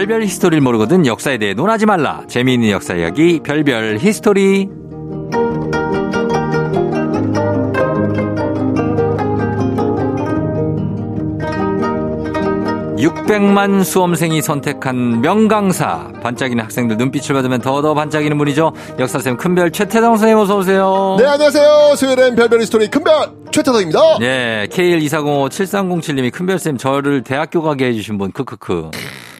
별별 히스토리를 모르거든 역사에 대해 논하지 말라. 재미있는 역사 이야기 별별 히스토리. 600만 수험생이 선택한 명강사 반짝이는 학생들 눈빛을 받으면 더더 반짝이는 분이죠 역사쌤 큰별 최태성 선생님 어서 오세요 네, 안녕하세요. 수요일엔 별별 히스토리 큰별 최태성입니다. 네, K12405-7307님이 큰별쌤 저를 대학교 가게 해주신 분, 크크크.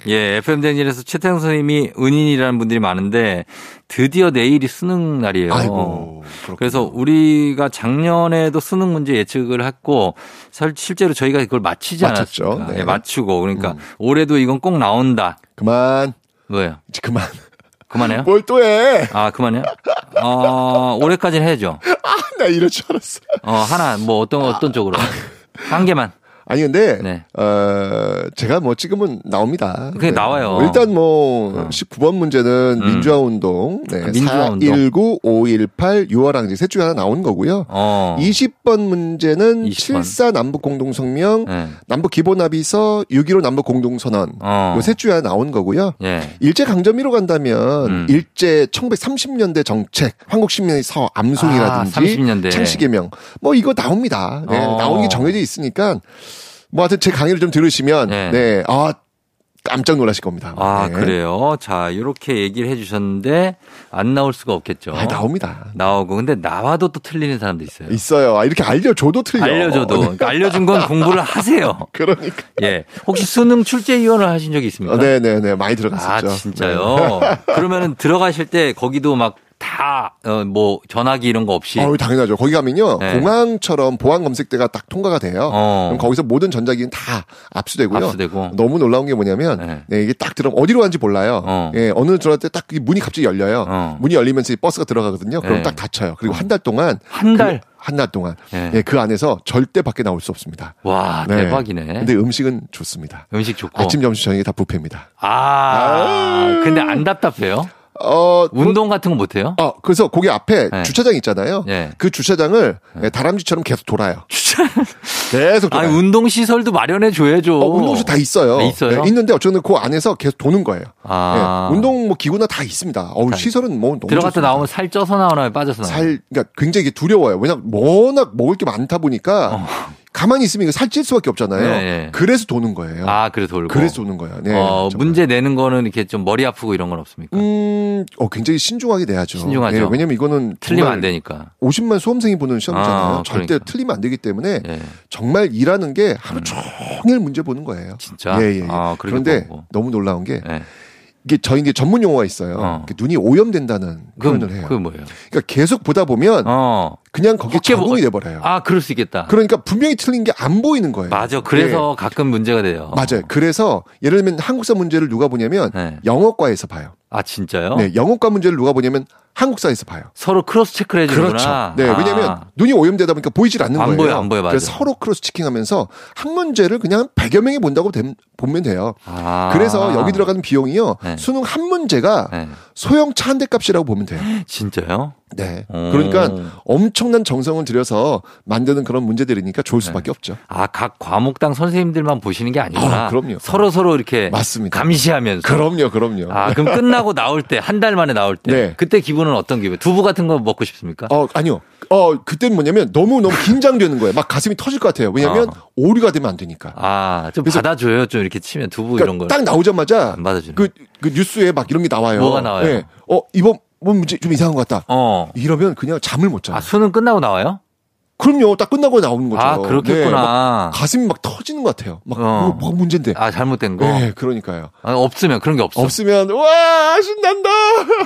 예, FM대행진에서 최태성 선생님이 은인이라는 분들이 많은데 드디어 내일이 수능 날이에요. 아이고, 그래서 우리가 작년에도 수능 문제 예측을 했고 설- 실제로 저희가 그걸 맞히지. 않았습니까? 네. 예, 맞추고 그러니까 올해도 이건 꼭 나온다. 그만. 뭐예요? 이제 그만. 그만해요? 뭘 또 해? 아, 그만해요? 어, 올해까지는 해야죠. 아, 나 이럴 줄 알았어. 어, 하나, 뭐 어떤, 어떤 쪽으로. 한 개만. 아니 근데 네. 어 제가 뭐 찍으면 나옵니다. 그게 나와요. 일단 뭐 19번 문제는 민주화 운동, 네, 아, 민주화 운동. 419, 518, 6월 항쟁 셋 중에 하나 나오는 거고요. 어. 20번 문제는 20 번. 7사 남북 공동 성명, 네. 남북 기본 합의서, 6.15 남북 공동 선언. 어. 요셋 중에 하나 나오는 거고요. 예. 일제 강점기로 간다면 음. 일제 1930년대 정책, 한국신민의 서 암송이라든지 아, 30년대. 창씨 개명 뭐 이거 나옵니다. 네, 어. 나오는 게 정해져 있으니까 뭐 하여튼 제 강의를 좀 들으시면 네. 네, 아 깜짝 놀라실 겁니다. 아, 네. 그래요? 자, 이렇게 얘기를 해 주셨는데, 안 나올 수가 없겠죠. 아, 나옵니다. 나오고. 근데 나와도 또 틀리는 사람도 있어요. 있어요. 아, 이렇게 알려줘도 틀려. 알려줘도. 네. 그러니까 알려준 건 공부를 하세요. <laughs> 그러니까. 예. 혹시 수능 출제위원을 하신 적이 있습니까? 어, 네네네 많이 아, 들어갔었죠. 네. 진짜요? 그러면은 들어가실 때 거기도 막 다, 어, 뭐, 전화기 이런 거 없이. 어, 당연하죠. 거기 가면요. 네. 공항처럼 보안 검색대가 딱 통과가 돼요. 어. 그럼 거기서 모든 전자기는 다 압수되고요. 압수되고. 너무 놀라운 게 뭐냐면 네. 네, 이게 딱 들어가면 어디로 가는지 몰라요. 어. 예, 어느 들어갈 때 딱 문이 갑자기 열려요. 어. 문이 열리면서 이 버스가 들어가거든요. 그럼 네. 딱 닫혀요. 그리고 한 달 동안 한 달? 한달 동안 네. 예, 그 안에서 절대 밖에 나올 수 없습니다. 와, 네. 대박이네. 근데 음식은 좋습니다. 음식 좋고. 아침, 점심, 저녁이 다 뷔페입니다. 아, 근데 안 답답해요? 어, 운동 같은 거 못해요? 어, 그래서 거기 앞에 네. 주차장 있잖아요. 네. 그 주차장을 예, 다람쥐처럼 계속 돌아요. <laughs> 계속 아니, 돌아요. 운동 시설도 마련해 줘야죠. 어, 운동실 다 있어요. 네, 있어요? 네, 있는데 어쩌면 그 안에서 계속 도는 거예요. 아. 예, 운동 뭐 기구나 다 있습니다. 어우, 시설은 뭐 너무 들어갔다 좋습니다. 나오면 살 쪄서 나오나요? 빠져서 나오나요? 살, 그러니까 굉장히 두려워요. 왜냐 면 워낙 먹을 게 많다 보니까 가만히 있으면 이거 살찔 수밖에 없잖아요. 어. 네, 네. 그래서 도는 거예요. 아, 그래 돌고. 그래서 도는 거예요. 네, 어. 문제 내는 거는 이렇게 좀 머리 아프고 이런 건 없습니까? 음, 어, 굉장히 신중하게 내야죠. 신중하죠. 네, 왜냐면 이거는 틀리면 안 되니까. 50만 수험생이 보는 시험이잖아요. 아, 절대 그러니까. 틀리면 안 되기 때문에 예. 정말 일하는 게 하루 종일 문제 보는 거예요. 진짜? 예, 예, 예. 아, 그런데 보고. 너무 놀라운 게 예. 이게 저희 이제 전문 용어가 있어요. 어. 눈이 오염된다는 표현을 해요. 그게 뭐예요? 그러니까 계속 보다 보면 어. 그냥 거기에 적응이 돼 버려요. 아, 그럴 수 있겠다. 그러니까 분명히 틀린 게 안 보이는 거예요. 맞아. 그래서 가끔 문제가 돼요. 네. 맞아요. 그래서 예를 들면 한국사 문제를 누가 보냐면 네. 영어과에서 봐요. 아, 진짜요? 네, 영어과 문제를 누가 보냐면 한국사에서 봐요. 서로 cross check를 해주는구나. 그렇죠. 네, 아. 왜냐하면 눈이 오염되다 보니까 보이질 않는 안 거예요. 보여, 안 보여, 맞아. 그래서 서로 cross checking 하면서 한 문제를 그냥 100여 명이 본다고 됨- 보면 돼요. 아. 그래서 여기 들어가는 비용이요. 네. 수능 한 문제가 네. 소형 차 한 대 값이라고 보면 돼요. <gasps> 진짜요? 네. 음. 그러니까 엄청난 정성을 들여서 만드는 그런 문제들이니까 좋을 수밖에 없죠. 아, 각 과목당 선생님들만 보시는 게 아니구나. 아, 그럼요. 서로 서로 이렇게 맞습니다. 감시하면서. 그럼요, 그럼요. 아, 그럼 끝나고 나올 때, 한 달 만에 나올 때. 네. 그때 기분은 어떤 기분? 두부 같은 거 먹고 싶습니까? 어, 아니요. 어, 그때는 뭐냐면 너무 너무 긴장되는 거예요. 막 가슴이 터질 것 같아요. 왜냐면 오류가 되면 안 되니까. 아, 좀 받아줘요. 좀 이렇게 치면 두부 그러니까 이런 거. 딱 나오자마자 안 받아주네. 그, 그 뉴스에 막 이런 게 나와요. 뭐가 나와요? 네. 어, 이번 뭐 문제 좀 이상한 것 같다. 어. 이러면 그냥 잠을 못 자요. 아, 수능 끝나고 나와요? 그럼요. 딱 끝나고 나오는 거죠. 아, 그렇겠구나. 네, 막 가슴이 막 터지는 것 같아요. 막 어. 뭐, 뭐가 문제인데. 아, 잘못된 거? 네, 그러니까요. 아, 없으면 그런 게 없어. 없으면 와 신난다.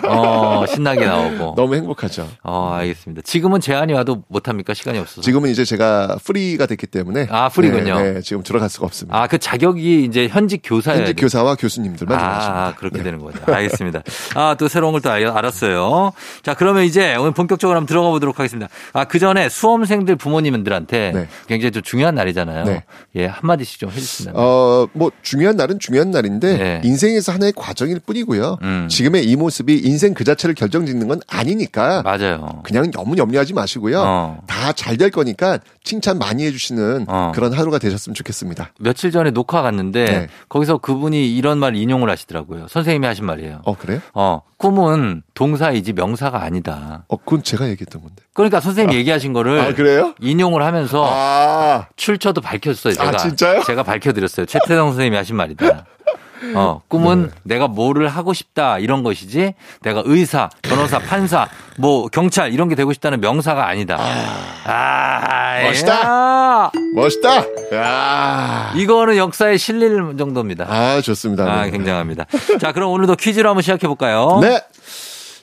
어, 신나게 나오고. <laughs> 너무 행복하죠. 어, 알겠습니다. 지금은 제한이 와도 못합니까? 시간이 없어서. 지금은 이제 제가 프리가 됐기 때문에 아, 프리군요. 네, 네, 지금 들어갈 수가 없습니다. 아, 그 자격이 이제 현직 교사예요. 현직 교사와 교수님들만 들어가십니다. 아, 그렇게 되는 거죠. 알겠습니다. 아, 또 새로운 걸 또 알았어요. 자, 그러면 이제 오늘 본격적으로 한번 들어가 보도록 하겠습니다. 아, 그 전에 수험생 들 부모님들한테 네. 굉장히 좀 중요한 날이잖아요. 네. 예, 한마디씩 좀 해주신다면. 어, 뭐 중요한 날은 중요한 날인데 네. 인생에서 하나의 과정일 뿐이고요. 음. 지금의 이 모습이 인생 그 자체를 결정짓는 건 아니니까 맞아요. 그냥 너무 염려하지 마시고요. 어. 다잘 될 거니까 칭찬 많이 해주시는 어. 그런 하루가 되셨으면 좋겠습니다. 며칠 전에 녹화 갔는데 네. 거기서 그분이 이런 말 인용을 하시더라고요. 선생님이 하신 말이에요. 어 그래요? 어, 꿈은 동사이지 명사가 아니다. 어 그건 제가 얘기했던 건데. 그러니까 선생님이 얘기하신 거를 아 그래요? 인용을 하면서 아 출처도 밝혔어요. 제가 아, 진짜요? 제가 밝혀드렸어요. 최태성 선생님이 하신 말이다. 어, 꿈은 네. 내가 뭐를 하고 싶다 이런 것이지 내가 의사, 변호사, 판사, 뭐 경찰 이런 게 되고 싶다는 명사가 아니다. 아, 멋있다. 야. 멋있다. 야. 이거는 역사에 실릴 정도입니다. 아 좋습니다. 아, 네. 굉장합니다. 자, 그럼 오늘도 퀴즈로 한번 시작해 볼까요? 네.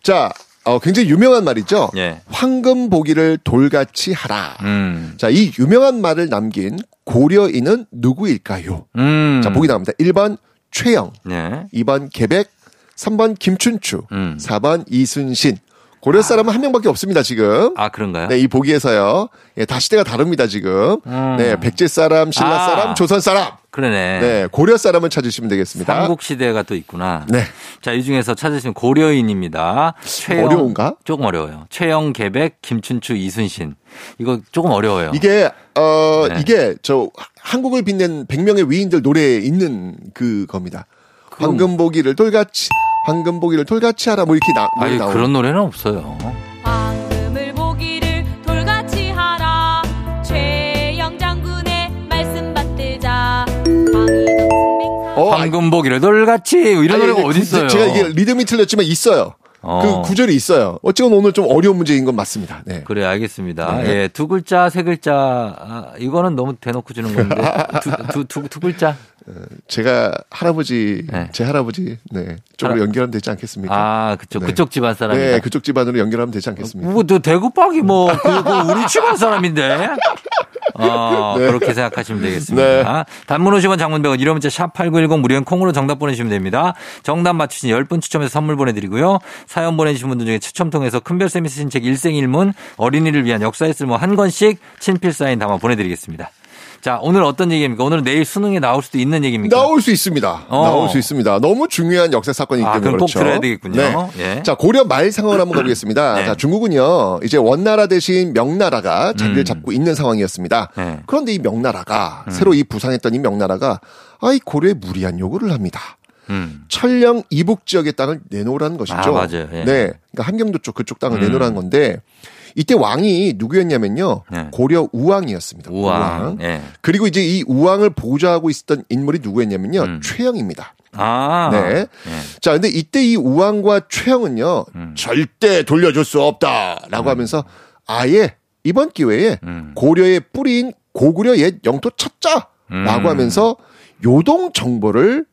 자, 어, 굉장히 유명한 말이죠. 예. 황금 보기를 돌같이 하라. 음. 자, 이 유명한 말을 남긴 고려인은 누구일까요? 음. 자, 보기 나옵니다. 1번 최영, 네. 2번 계백, 3번 김춘추, 음. 4번 이순신. 고려 사람은 한 명밖에 없습니다, 지금. 아, 그런가요? 네, 이 보기에서요. 예, 다 시대가 다릅니다, 지금. 음. 네, 백제 사람, 신라 아. 사람, 조선 사람. 그러네. 네, 고려 사람을 찾으시면 되겠습니다. 삼국 시대가 또 있구나. 네. 자, 이 중에서 찾으시면 고려인입니다. 최영, 어려운가? 조금 어려워요. 최영, 계백, 김춘추, 이순신. 이거 조금 어려워요. 이게 어 네. 이게 저 한국을 빛낸 100명의 위인들 노래에 있는 그 겁니다. 황금보기를 돌같이 황금보기를 돌같이 하라 뭐 이렇게 나, 나오는 그런 노래는 없어요. 황금보기를 돌같이 이런 노래가 있어요? 제가 이게 리듬이 틀렸지만 있어요. 어. 그 구절이 있어요. 어쨌건 오늘 좀 어려운 문제인 건 맞습니다. 네. 그래 알겠습니다. 네. 예, 두 글자, 세 글자. 아, 이거는 너무 대놓고 주는 건데 <laughs> 두, 두, 두, 두 글자. 제가 할아버지 네. 제 할아버지 네 쪽으로 할아- 연결하면 되지 않겠습니까? 아, 그쪽 네. 그쪽 집안 사람이다. 네, 그쪽 집안으로 연결하면 되지 않겠습니까? 뭐, 너 대구박이 뭐, 그, 그 우리 집안 사람인데. 어, <laughs> 네. 그렇게 생각하시면 되겠습니다. 단문 50원 장문 100원 이런 문자 샵8910 무료인 콩으로 정답 보내주시면 됩니다. 정답 맞추신 10분 추첨해서 선물 보내드리고요. 사연 보내주신 분들 중에 추첨 통해서 큰별쌤이 쓰신 책 일생일문 어린이를 위한 역사의 쓸모 한 권씩 친필 사인 담아 보내드리겠습니다. 자, 오늘 어떤 얘기입니까? 오늘 내일 수능에 나올 수도 있는 얘기입니까? 나올 수 있습니다. 어. 나올 수 있습니다. 너무 중요한 역사 사건이기 아, 때문에 그럼 꼭 그렇죠. 들어야 되겠군요. 예. 자, 고려 말 상황을 한번 가보겠습니다. 네. 자, 중국은요, 이제 원나라 대신 명나라가 자리를 음. 잡고 있는 상황이었습니다. 네. 그런데 이 명나라가, 음. 새로 이 부상했던 이 명나라가, 아이, 고려에 무리한 요구를 합니다. 음. 천령 이북 지역의 땅을 내놓으라는 것이죠. 아, 맞아요. 예. 네. 그러니까 함경도 쪽 그쪽 땅을 음. 내놓으라는 건데, 이때 왕이 누구였냐면요. 네. 고려 우왕이었습니다. 우왕. 예. 그리고 이제 이 우왕을 보좌하고 있었던 인물이 누구였냐면요. 음. 최영입니다. 아. 네. 예. 자, 근데 이때 이 우왕과 최영은요, 음. 절대 돌려줄 수 없다라고 하면서 아예 이번 기회에 음. 고려의 뿌리인 고구려 옛 영토 찾자라고 음. 하면서 요동 정보를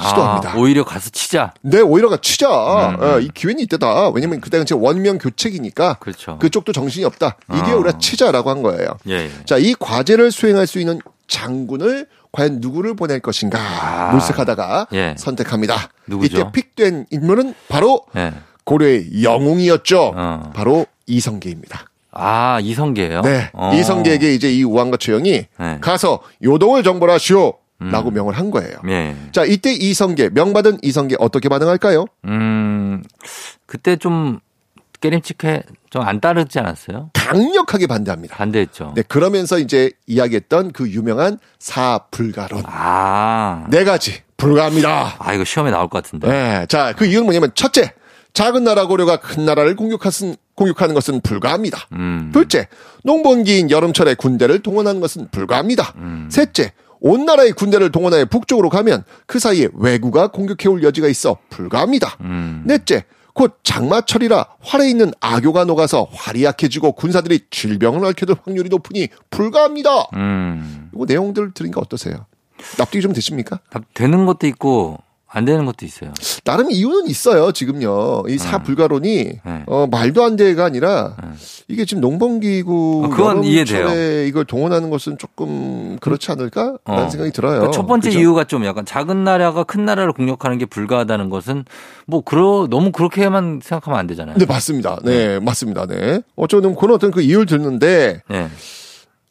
시도합니다. 아, 오히려 가서 치자. 네, 오히려 가 치자. 음, 어, 음. 이 기회는 이때다. 왜냐면 그때는 제 원명 교책이니까 그렇죠. 그쪽도 정신이 없다. 이게 어. 우리가 치자라고 한 거예요. 예, 예. 자, 이 과제를 수행할 수 있는 장군을 과연 누구를 보낼 것인가 아. 물색하다가 예. 선택합니다. 누구죠? 이때 픽된 인물은 바로 예. 고려의 영웅이었죠. 어. 바로 이성계입니다. 아, 이성계예요? 네, 어. 이성계에게 이제 이 우왕과 최영이 네. 가서 요동을 정벌하시오. 음. 라고 명을 한 거예요. 예. 자, 이때 이성계, 명받은 이성계 어떻게 반응할까요? 음, 그때 좀 깨림칙해 좀 안 따르지 않았어요? 강력하게 반대합니다. 반대했죠. 네, 그러면서 이제 이야기했던 그 유명한 사불가론. 아. 네 가지 불가합니다. 아, 이거 시험에 나올 것 같은데. 네. 자, 그 이유는 뭐냐면 첫째, 작은 나라 고려가 큰 나라를 공격하는, 공격하는 것은 불가합니다. 음. 둘째, 농번기인 여름철에 군대를 동원하는 것은 불가합니다. 음. 셋째, 온 나라의 군대를 동원하여 북쪽으로 가면 그 사이에 왜구가 공격해올 여지가 있어 불가합니다. 음. 넷째, 곧 장마철이라 활에 있는 악교가 녹아서 활이 약해지고 군사들이 질병을 앓게 될 확률이 높으니 불가합니다. 음. 이거 내용들 들으니까 어떠세요? 납득이 좀 되십니까? 되는 것도 있고 안 되는 것도 있어요. 나름 이유는 있어요, 지금요. 이 사불가론이, 어, 말도 안 돼가 아니라, 이게 지금 농번기고, 어, 그건 이해돼요. 이걸 동원하는 것은 조금 그렇지 않을까? 라는 어. 생각이 들어요. 그러니까 첫 번째 그죠? 이유가 좀 약간 작은 나라가 큰 나라를 공격하는 게 불가하다는 것은 뭐 그러 너무 그렇게만 생각하면 안 되잖아요. 네, 맞습니다. 네, 맞습니다. 네. 어쩌면 그런 어떤 그 이유를 듣는데, 네.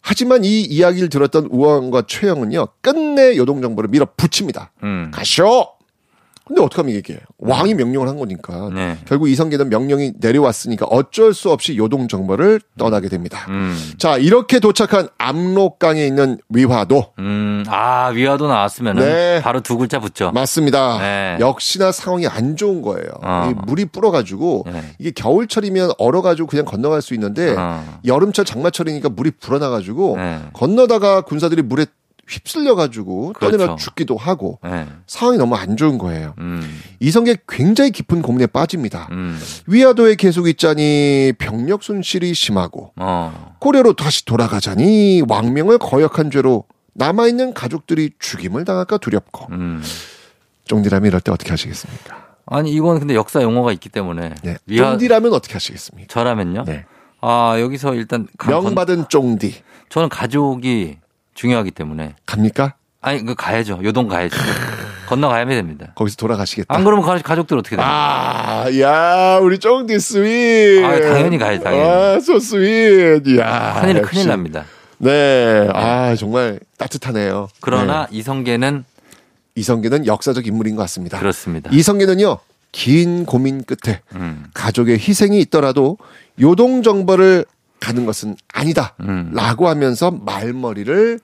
하지만 이 이야기를 들었던 우왕과 최영은요, 끝내 요동 정보를 밀어붙입니다. 음. 가쇼! 근데 어떡하면 이게 왕이 명령을 한 거니까 네. 결국 이성계는 명령이 내려왔으니까 어쩔 수 없이 요동 정벌을 떠나게 됩니다. 음. 자 이렇게 도착한 압록강에 있는 위화도 음, 아, 위화도 나왔으면은 네. 바로 두 글자 붙죠. 맞습니다. 네. 역시나 상황이 안 좋은 거예요. 어. 이 물이 불어가지고 네. 이게 겨울철이면 얼어가지고 그냥 건너갈 수 있는데 어. 여름철 장마철이니까 물이 불어나가지고 네. 건너다가 군사들이 물에 휩쓸려 가지고 그렇죠. 떠내려 죽기도 하고 네. 상황이 너무 안 좋은 거예요. 음. 이성계 굉장히 깊은 고민에 빠집니다. 음. 위화도에 계속 있자니 병력 손실이 심하고 어. 고려로 다시 돌아가자니 왕명을 거역한 죄로 남아 있는 가족들이 죽임을 당할까 두렵고 음. 쫑디라면 이럴 때 어떻게 하시겠습니까? 아니 이건 근데 역사 용어가 있기 때문에 네. 쫑디라면 어떻게 하시겠습니까? 저라면요. 네. 아 여기서 일단 명받은 쫑디 저는 가족이 중요하기 때문에 갑니까? 아니 그 가야죠. 요동 가야죠. 건너가야 됩니다. 거기서 돌아가시겠다. 안 그러면 가- 가족들 어떻게 돼요? 아, 야, 우리 쫑디 sweet. 아, 당연히 가야지, 당연히. 아, so sweet. 야. 큰일 역시. 큰일 납니다. 네. 아, 정말 따뜻하네요. 그러나 네. 이성계는 이성계는 역사적 인물인 것 같습니다. 그렇습니다. 이성계는요, 긴 고민 끝에 음. 가족의 희생이 있더라도 요동 정벌을 가는 것은 아니다. 음. 라고 하면서 말머리를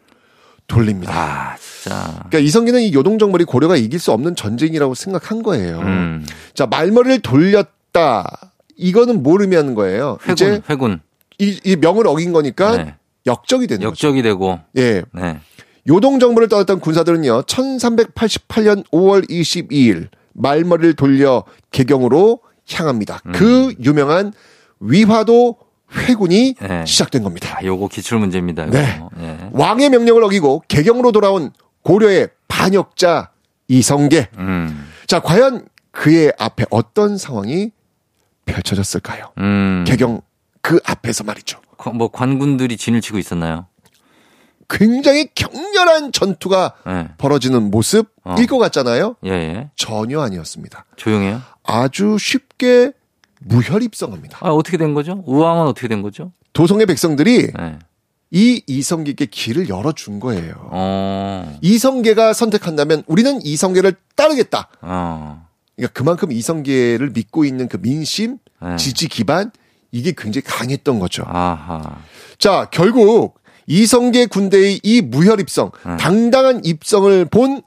돌립니다. 아 진짜. 그러니까 이성계는 이 요동정벌이 고려가 이길 수 없는 전쟁이라고 생각한 거예요. 음. 자, 말머리를 돌렸다. 이거는 뭘 의미하는 거예요? 회군 이제 회군 이, 이 명을 어긴 거니까 네. 역적이 되는 거죠. 역적이 되고 예. 네. 요동정벌을 떠났던 군사들은요, 1388년 5월 22일 말머리를 돌려 개경으로 향합니다. 음. 그 유명한 위화도 회군이 네. 시작된 겁니다. 아, 요거 기출 문제입니다. 네. 예. 왕의 명령을 어기고 개경으로 돌아온 고려의 반역자 이성계. 음. 자, 과연 그의 앞에 어떤 상황이 펼쳐졌을까요? 음. 개경 그 앞에서 말이죠. 관- 뭐 관군들이 진을 치고 있었나요? 굉장히 격렬한 전투가 네. 벌어지는 모습일 어. 것 같잖아요. 예, 예. 전혀 아니었습니다. 조용해요. 아주 쉽게 무혈 입성합니다. 아, 어떻게 된 거죠? 우왕은 어떻게 된 거죠? 도성의 백성들이 네. 이 이성계께 길을 열어준 거예요. 어. 이성계가 선택한다면 우리는 이성계를 따르겠다. 어. 그러니까 그만큼 이성계를 믿고 있는 그 민심, 네. 지지 기반 이게 굉장히 강했던 거죠. 아하. 자, 결국 이성계 군대의 이 무혈 입성, 네. 당당한 입성을 본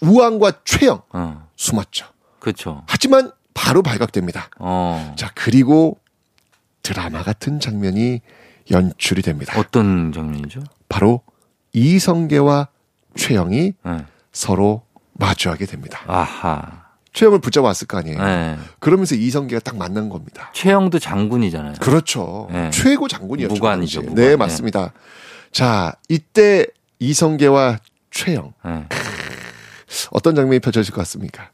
우왕과 최영 어. 숨었죠. 그렇죠. 하지만 바로 발각됩니다. 어. 자, 그리고 드라마 같은 장면이 연출이 됩니다. 어떤 장면이죠? 바로 이성계와 최영이 네. 서로 마주하게 됩니다. 아하. 최영을 붙잡았을 거 아니에요. 네. 그러면서 이성계가 딱 만난 겁니다. 최영도 장군이잖아요. 그렇죠. 네. 최고 장군이었죠. 무관이죠. 무관. 네, 네. 맞습니다. 자, 이때 이성계와 최영 네. 어떤 장면이 펼쳐질 것 같습니까?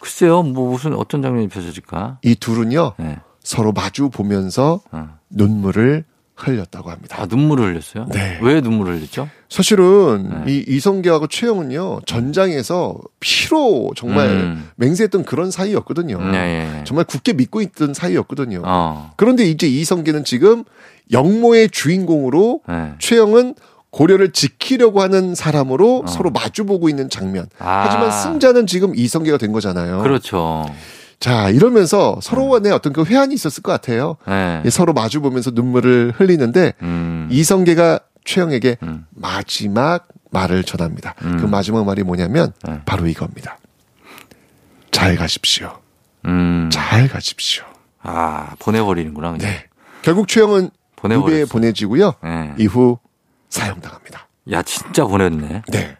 글쎄요, 뭐 무슨 어떤 장면이 펼쳐질까? 이 둘은요 네. 서로 마주 보면서 어. 눈물을 흘렸다고 합니다. 아, 눈물을 흘렸어요? 네. 왜 눈물을 흘렸죠? 사실은 네. 이 이성계하고 최영은요 전장에서 피로 정말 음. 맹세했던 그런 사이였거든요. 네, 예, 예. 정말 굳게 믿고 있던 사이였거든요. 어. 그런데 이제 이성계는 지금 영모의 주인공으로 네. 최영은 고려를 지키려고 하는 사람으로 어. 서로 마주보고 있는 장면. 아. 하지만 승자는 지금 이성계가 된 거잖아요. 그렇죠. 자, 이러면서 서로 간에 어떤 그 회한이 있었을 것 같아요. 네. 예, 서로 마주 보면서 눈물을 흘리는데 음. 이성계가 최영에게 마지막 말을 전합니다. 음. 그 마지막 말이 뭐냐면 네. 바로 이겁니다. 잘 가십시오. 음. 잘 가십시오. 아, 보내버리는구나. 그냥. 네. 결국 최영은 보내버렸어. 유배에 보내지고요. 네. 이후 사형당합니다. 야, 진짜 보냈네. 네.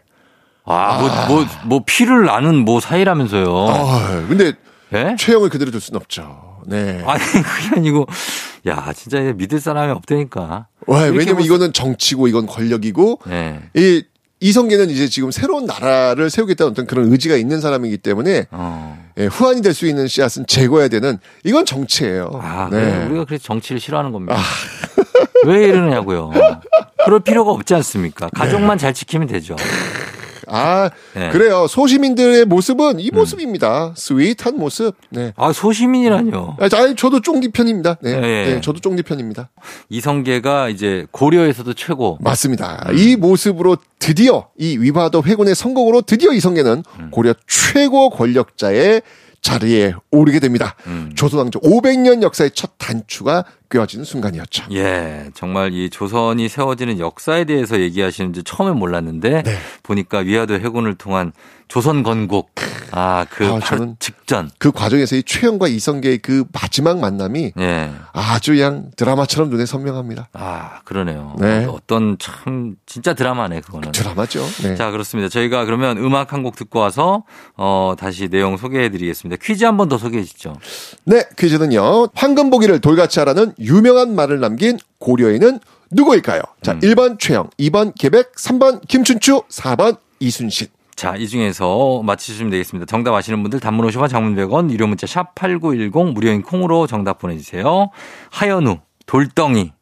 아, 뭐, 뭐, 뭐, 피를 나는 뭐 사이라면서요. 아, 근데 예? 최영을 그대로 둘 수는 없죠. 네. 아니, 그게 아니고, 야, 진짜 믿을 사람이 없다니까. 와, 왜냐면 뭐- 이거는 정치고 이건 권력이고 네. 이 이성계는 이제 지금 새로운 나라를 세우겠다는 어떤 그런 의지가 있는 사람이기 때문에 어. 예, 후환이 될 수 있는 씨앗은 제거해야 되는 이건 정치예요. 아, 네. 우리가 그래서 정치를 싫어하는 겁니다. 왜 이러냐고요. 그럴 필요가 없지 않습니까? 가족만 잘 지키면 되죠. 아, 네. 그래요. 소시민들의 모습은 이 모습입니다. 스윗한 모습. 네. 아, 소시민이라뇨. 아, 자, 저도 쫑디 편입니다. 네. 네. 네, 저도 쫑디 편입니다. 이성계가 이제 고려에서도 최고. 맞습니다. 이 모습으로 드디어 이 위바도 회군의 성공으로 드디어 이성계는 음. 고려 최고 권력자의 자리에 오르게 됩니다. 음. 조선왕조 500년 역사의 첫 단추가 꿰어지는 순간이었죠. 예, 정말 이 조선이 세워지는 역사에 대해서 얘기하시는지 처음엔 몰랐는데 네. 보니까 위화도 해군을 통한 조선 건국 아그 아, 저는 직전 그 과정에서 이 최영과 이성계의 그 마지막 만남이 예. 아주 그냥 드라마처럼 눈에 선명합니다. 아 그러네요. 네. 어떤 참 진짜 드라마네 그거는. 드라마죠. 네. 자 그렇습니다. 저희가 그러면 음악 한 곡 듣고 와서 어 다시 내용 소개해드리겠습니다. 퀴즈 한 번 더 소개해 주시죠. 네, 퀴즈는요. 황금보기를 돌같이 하라는 유명한 말을 남긴 고려인은 누구일까요? 자, 음. 1번 최영, 2번 계백, 3번 김춘추, 4번 이순신. 자, 이 중에서 맞히시면 되겠습니다. 정답 아시는 분들 단문 50원 장문 100원 유료 문자 샵 8910 무료인 콩으로 정답 보내주세요. 하연우 돌덩이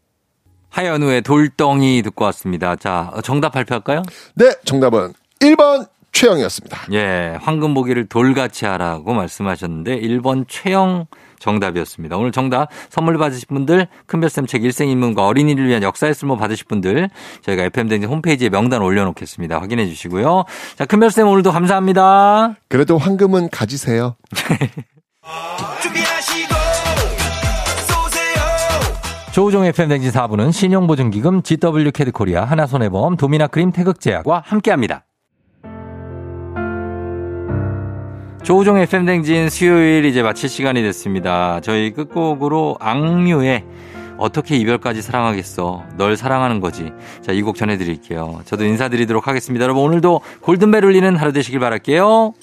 하연우의 돌덩이 듣고 왔습니다. 자, 어, 정답 발표할까요? 네, 정답은 1번 최영이었습니다. 예, 황금 보기를 돌같이 하라고 말씀하셨는데 1번 최영 정답이었습니다. 오늘 정답 선물 받으실 분들 큰별쌤 책 일생인문과 어린이를 위한 역사의 쓸모 받으실 분들 저희가 FM댕진 홈페이지에 명단 올려놓겠습니다. 확인해 주시고요. 자, 큰별쌤 오늘도 감사합니다. 그래도 황금은 가지세요. 조우종 FM 댕진 4부는 신용보증기금 GW 캐드코리아 하나손해보험 도미나크림 태극제약과 함께합니다. 조우종 FM 댕진 수요일 이제 마칠 시간이 됐습니다. 저희 끝곡으로 악뮤의 어떻게 이별까지 사랑하겠어. 널 사랑하는 거지. 자, 이 곡 전해드릴게요. 저도 인사드리도록 하겠습니다. 여러분, 오늘도 골든벨 울리는 하루 되시길 바랄게요.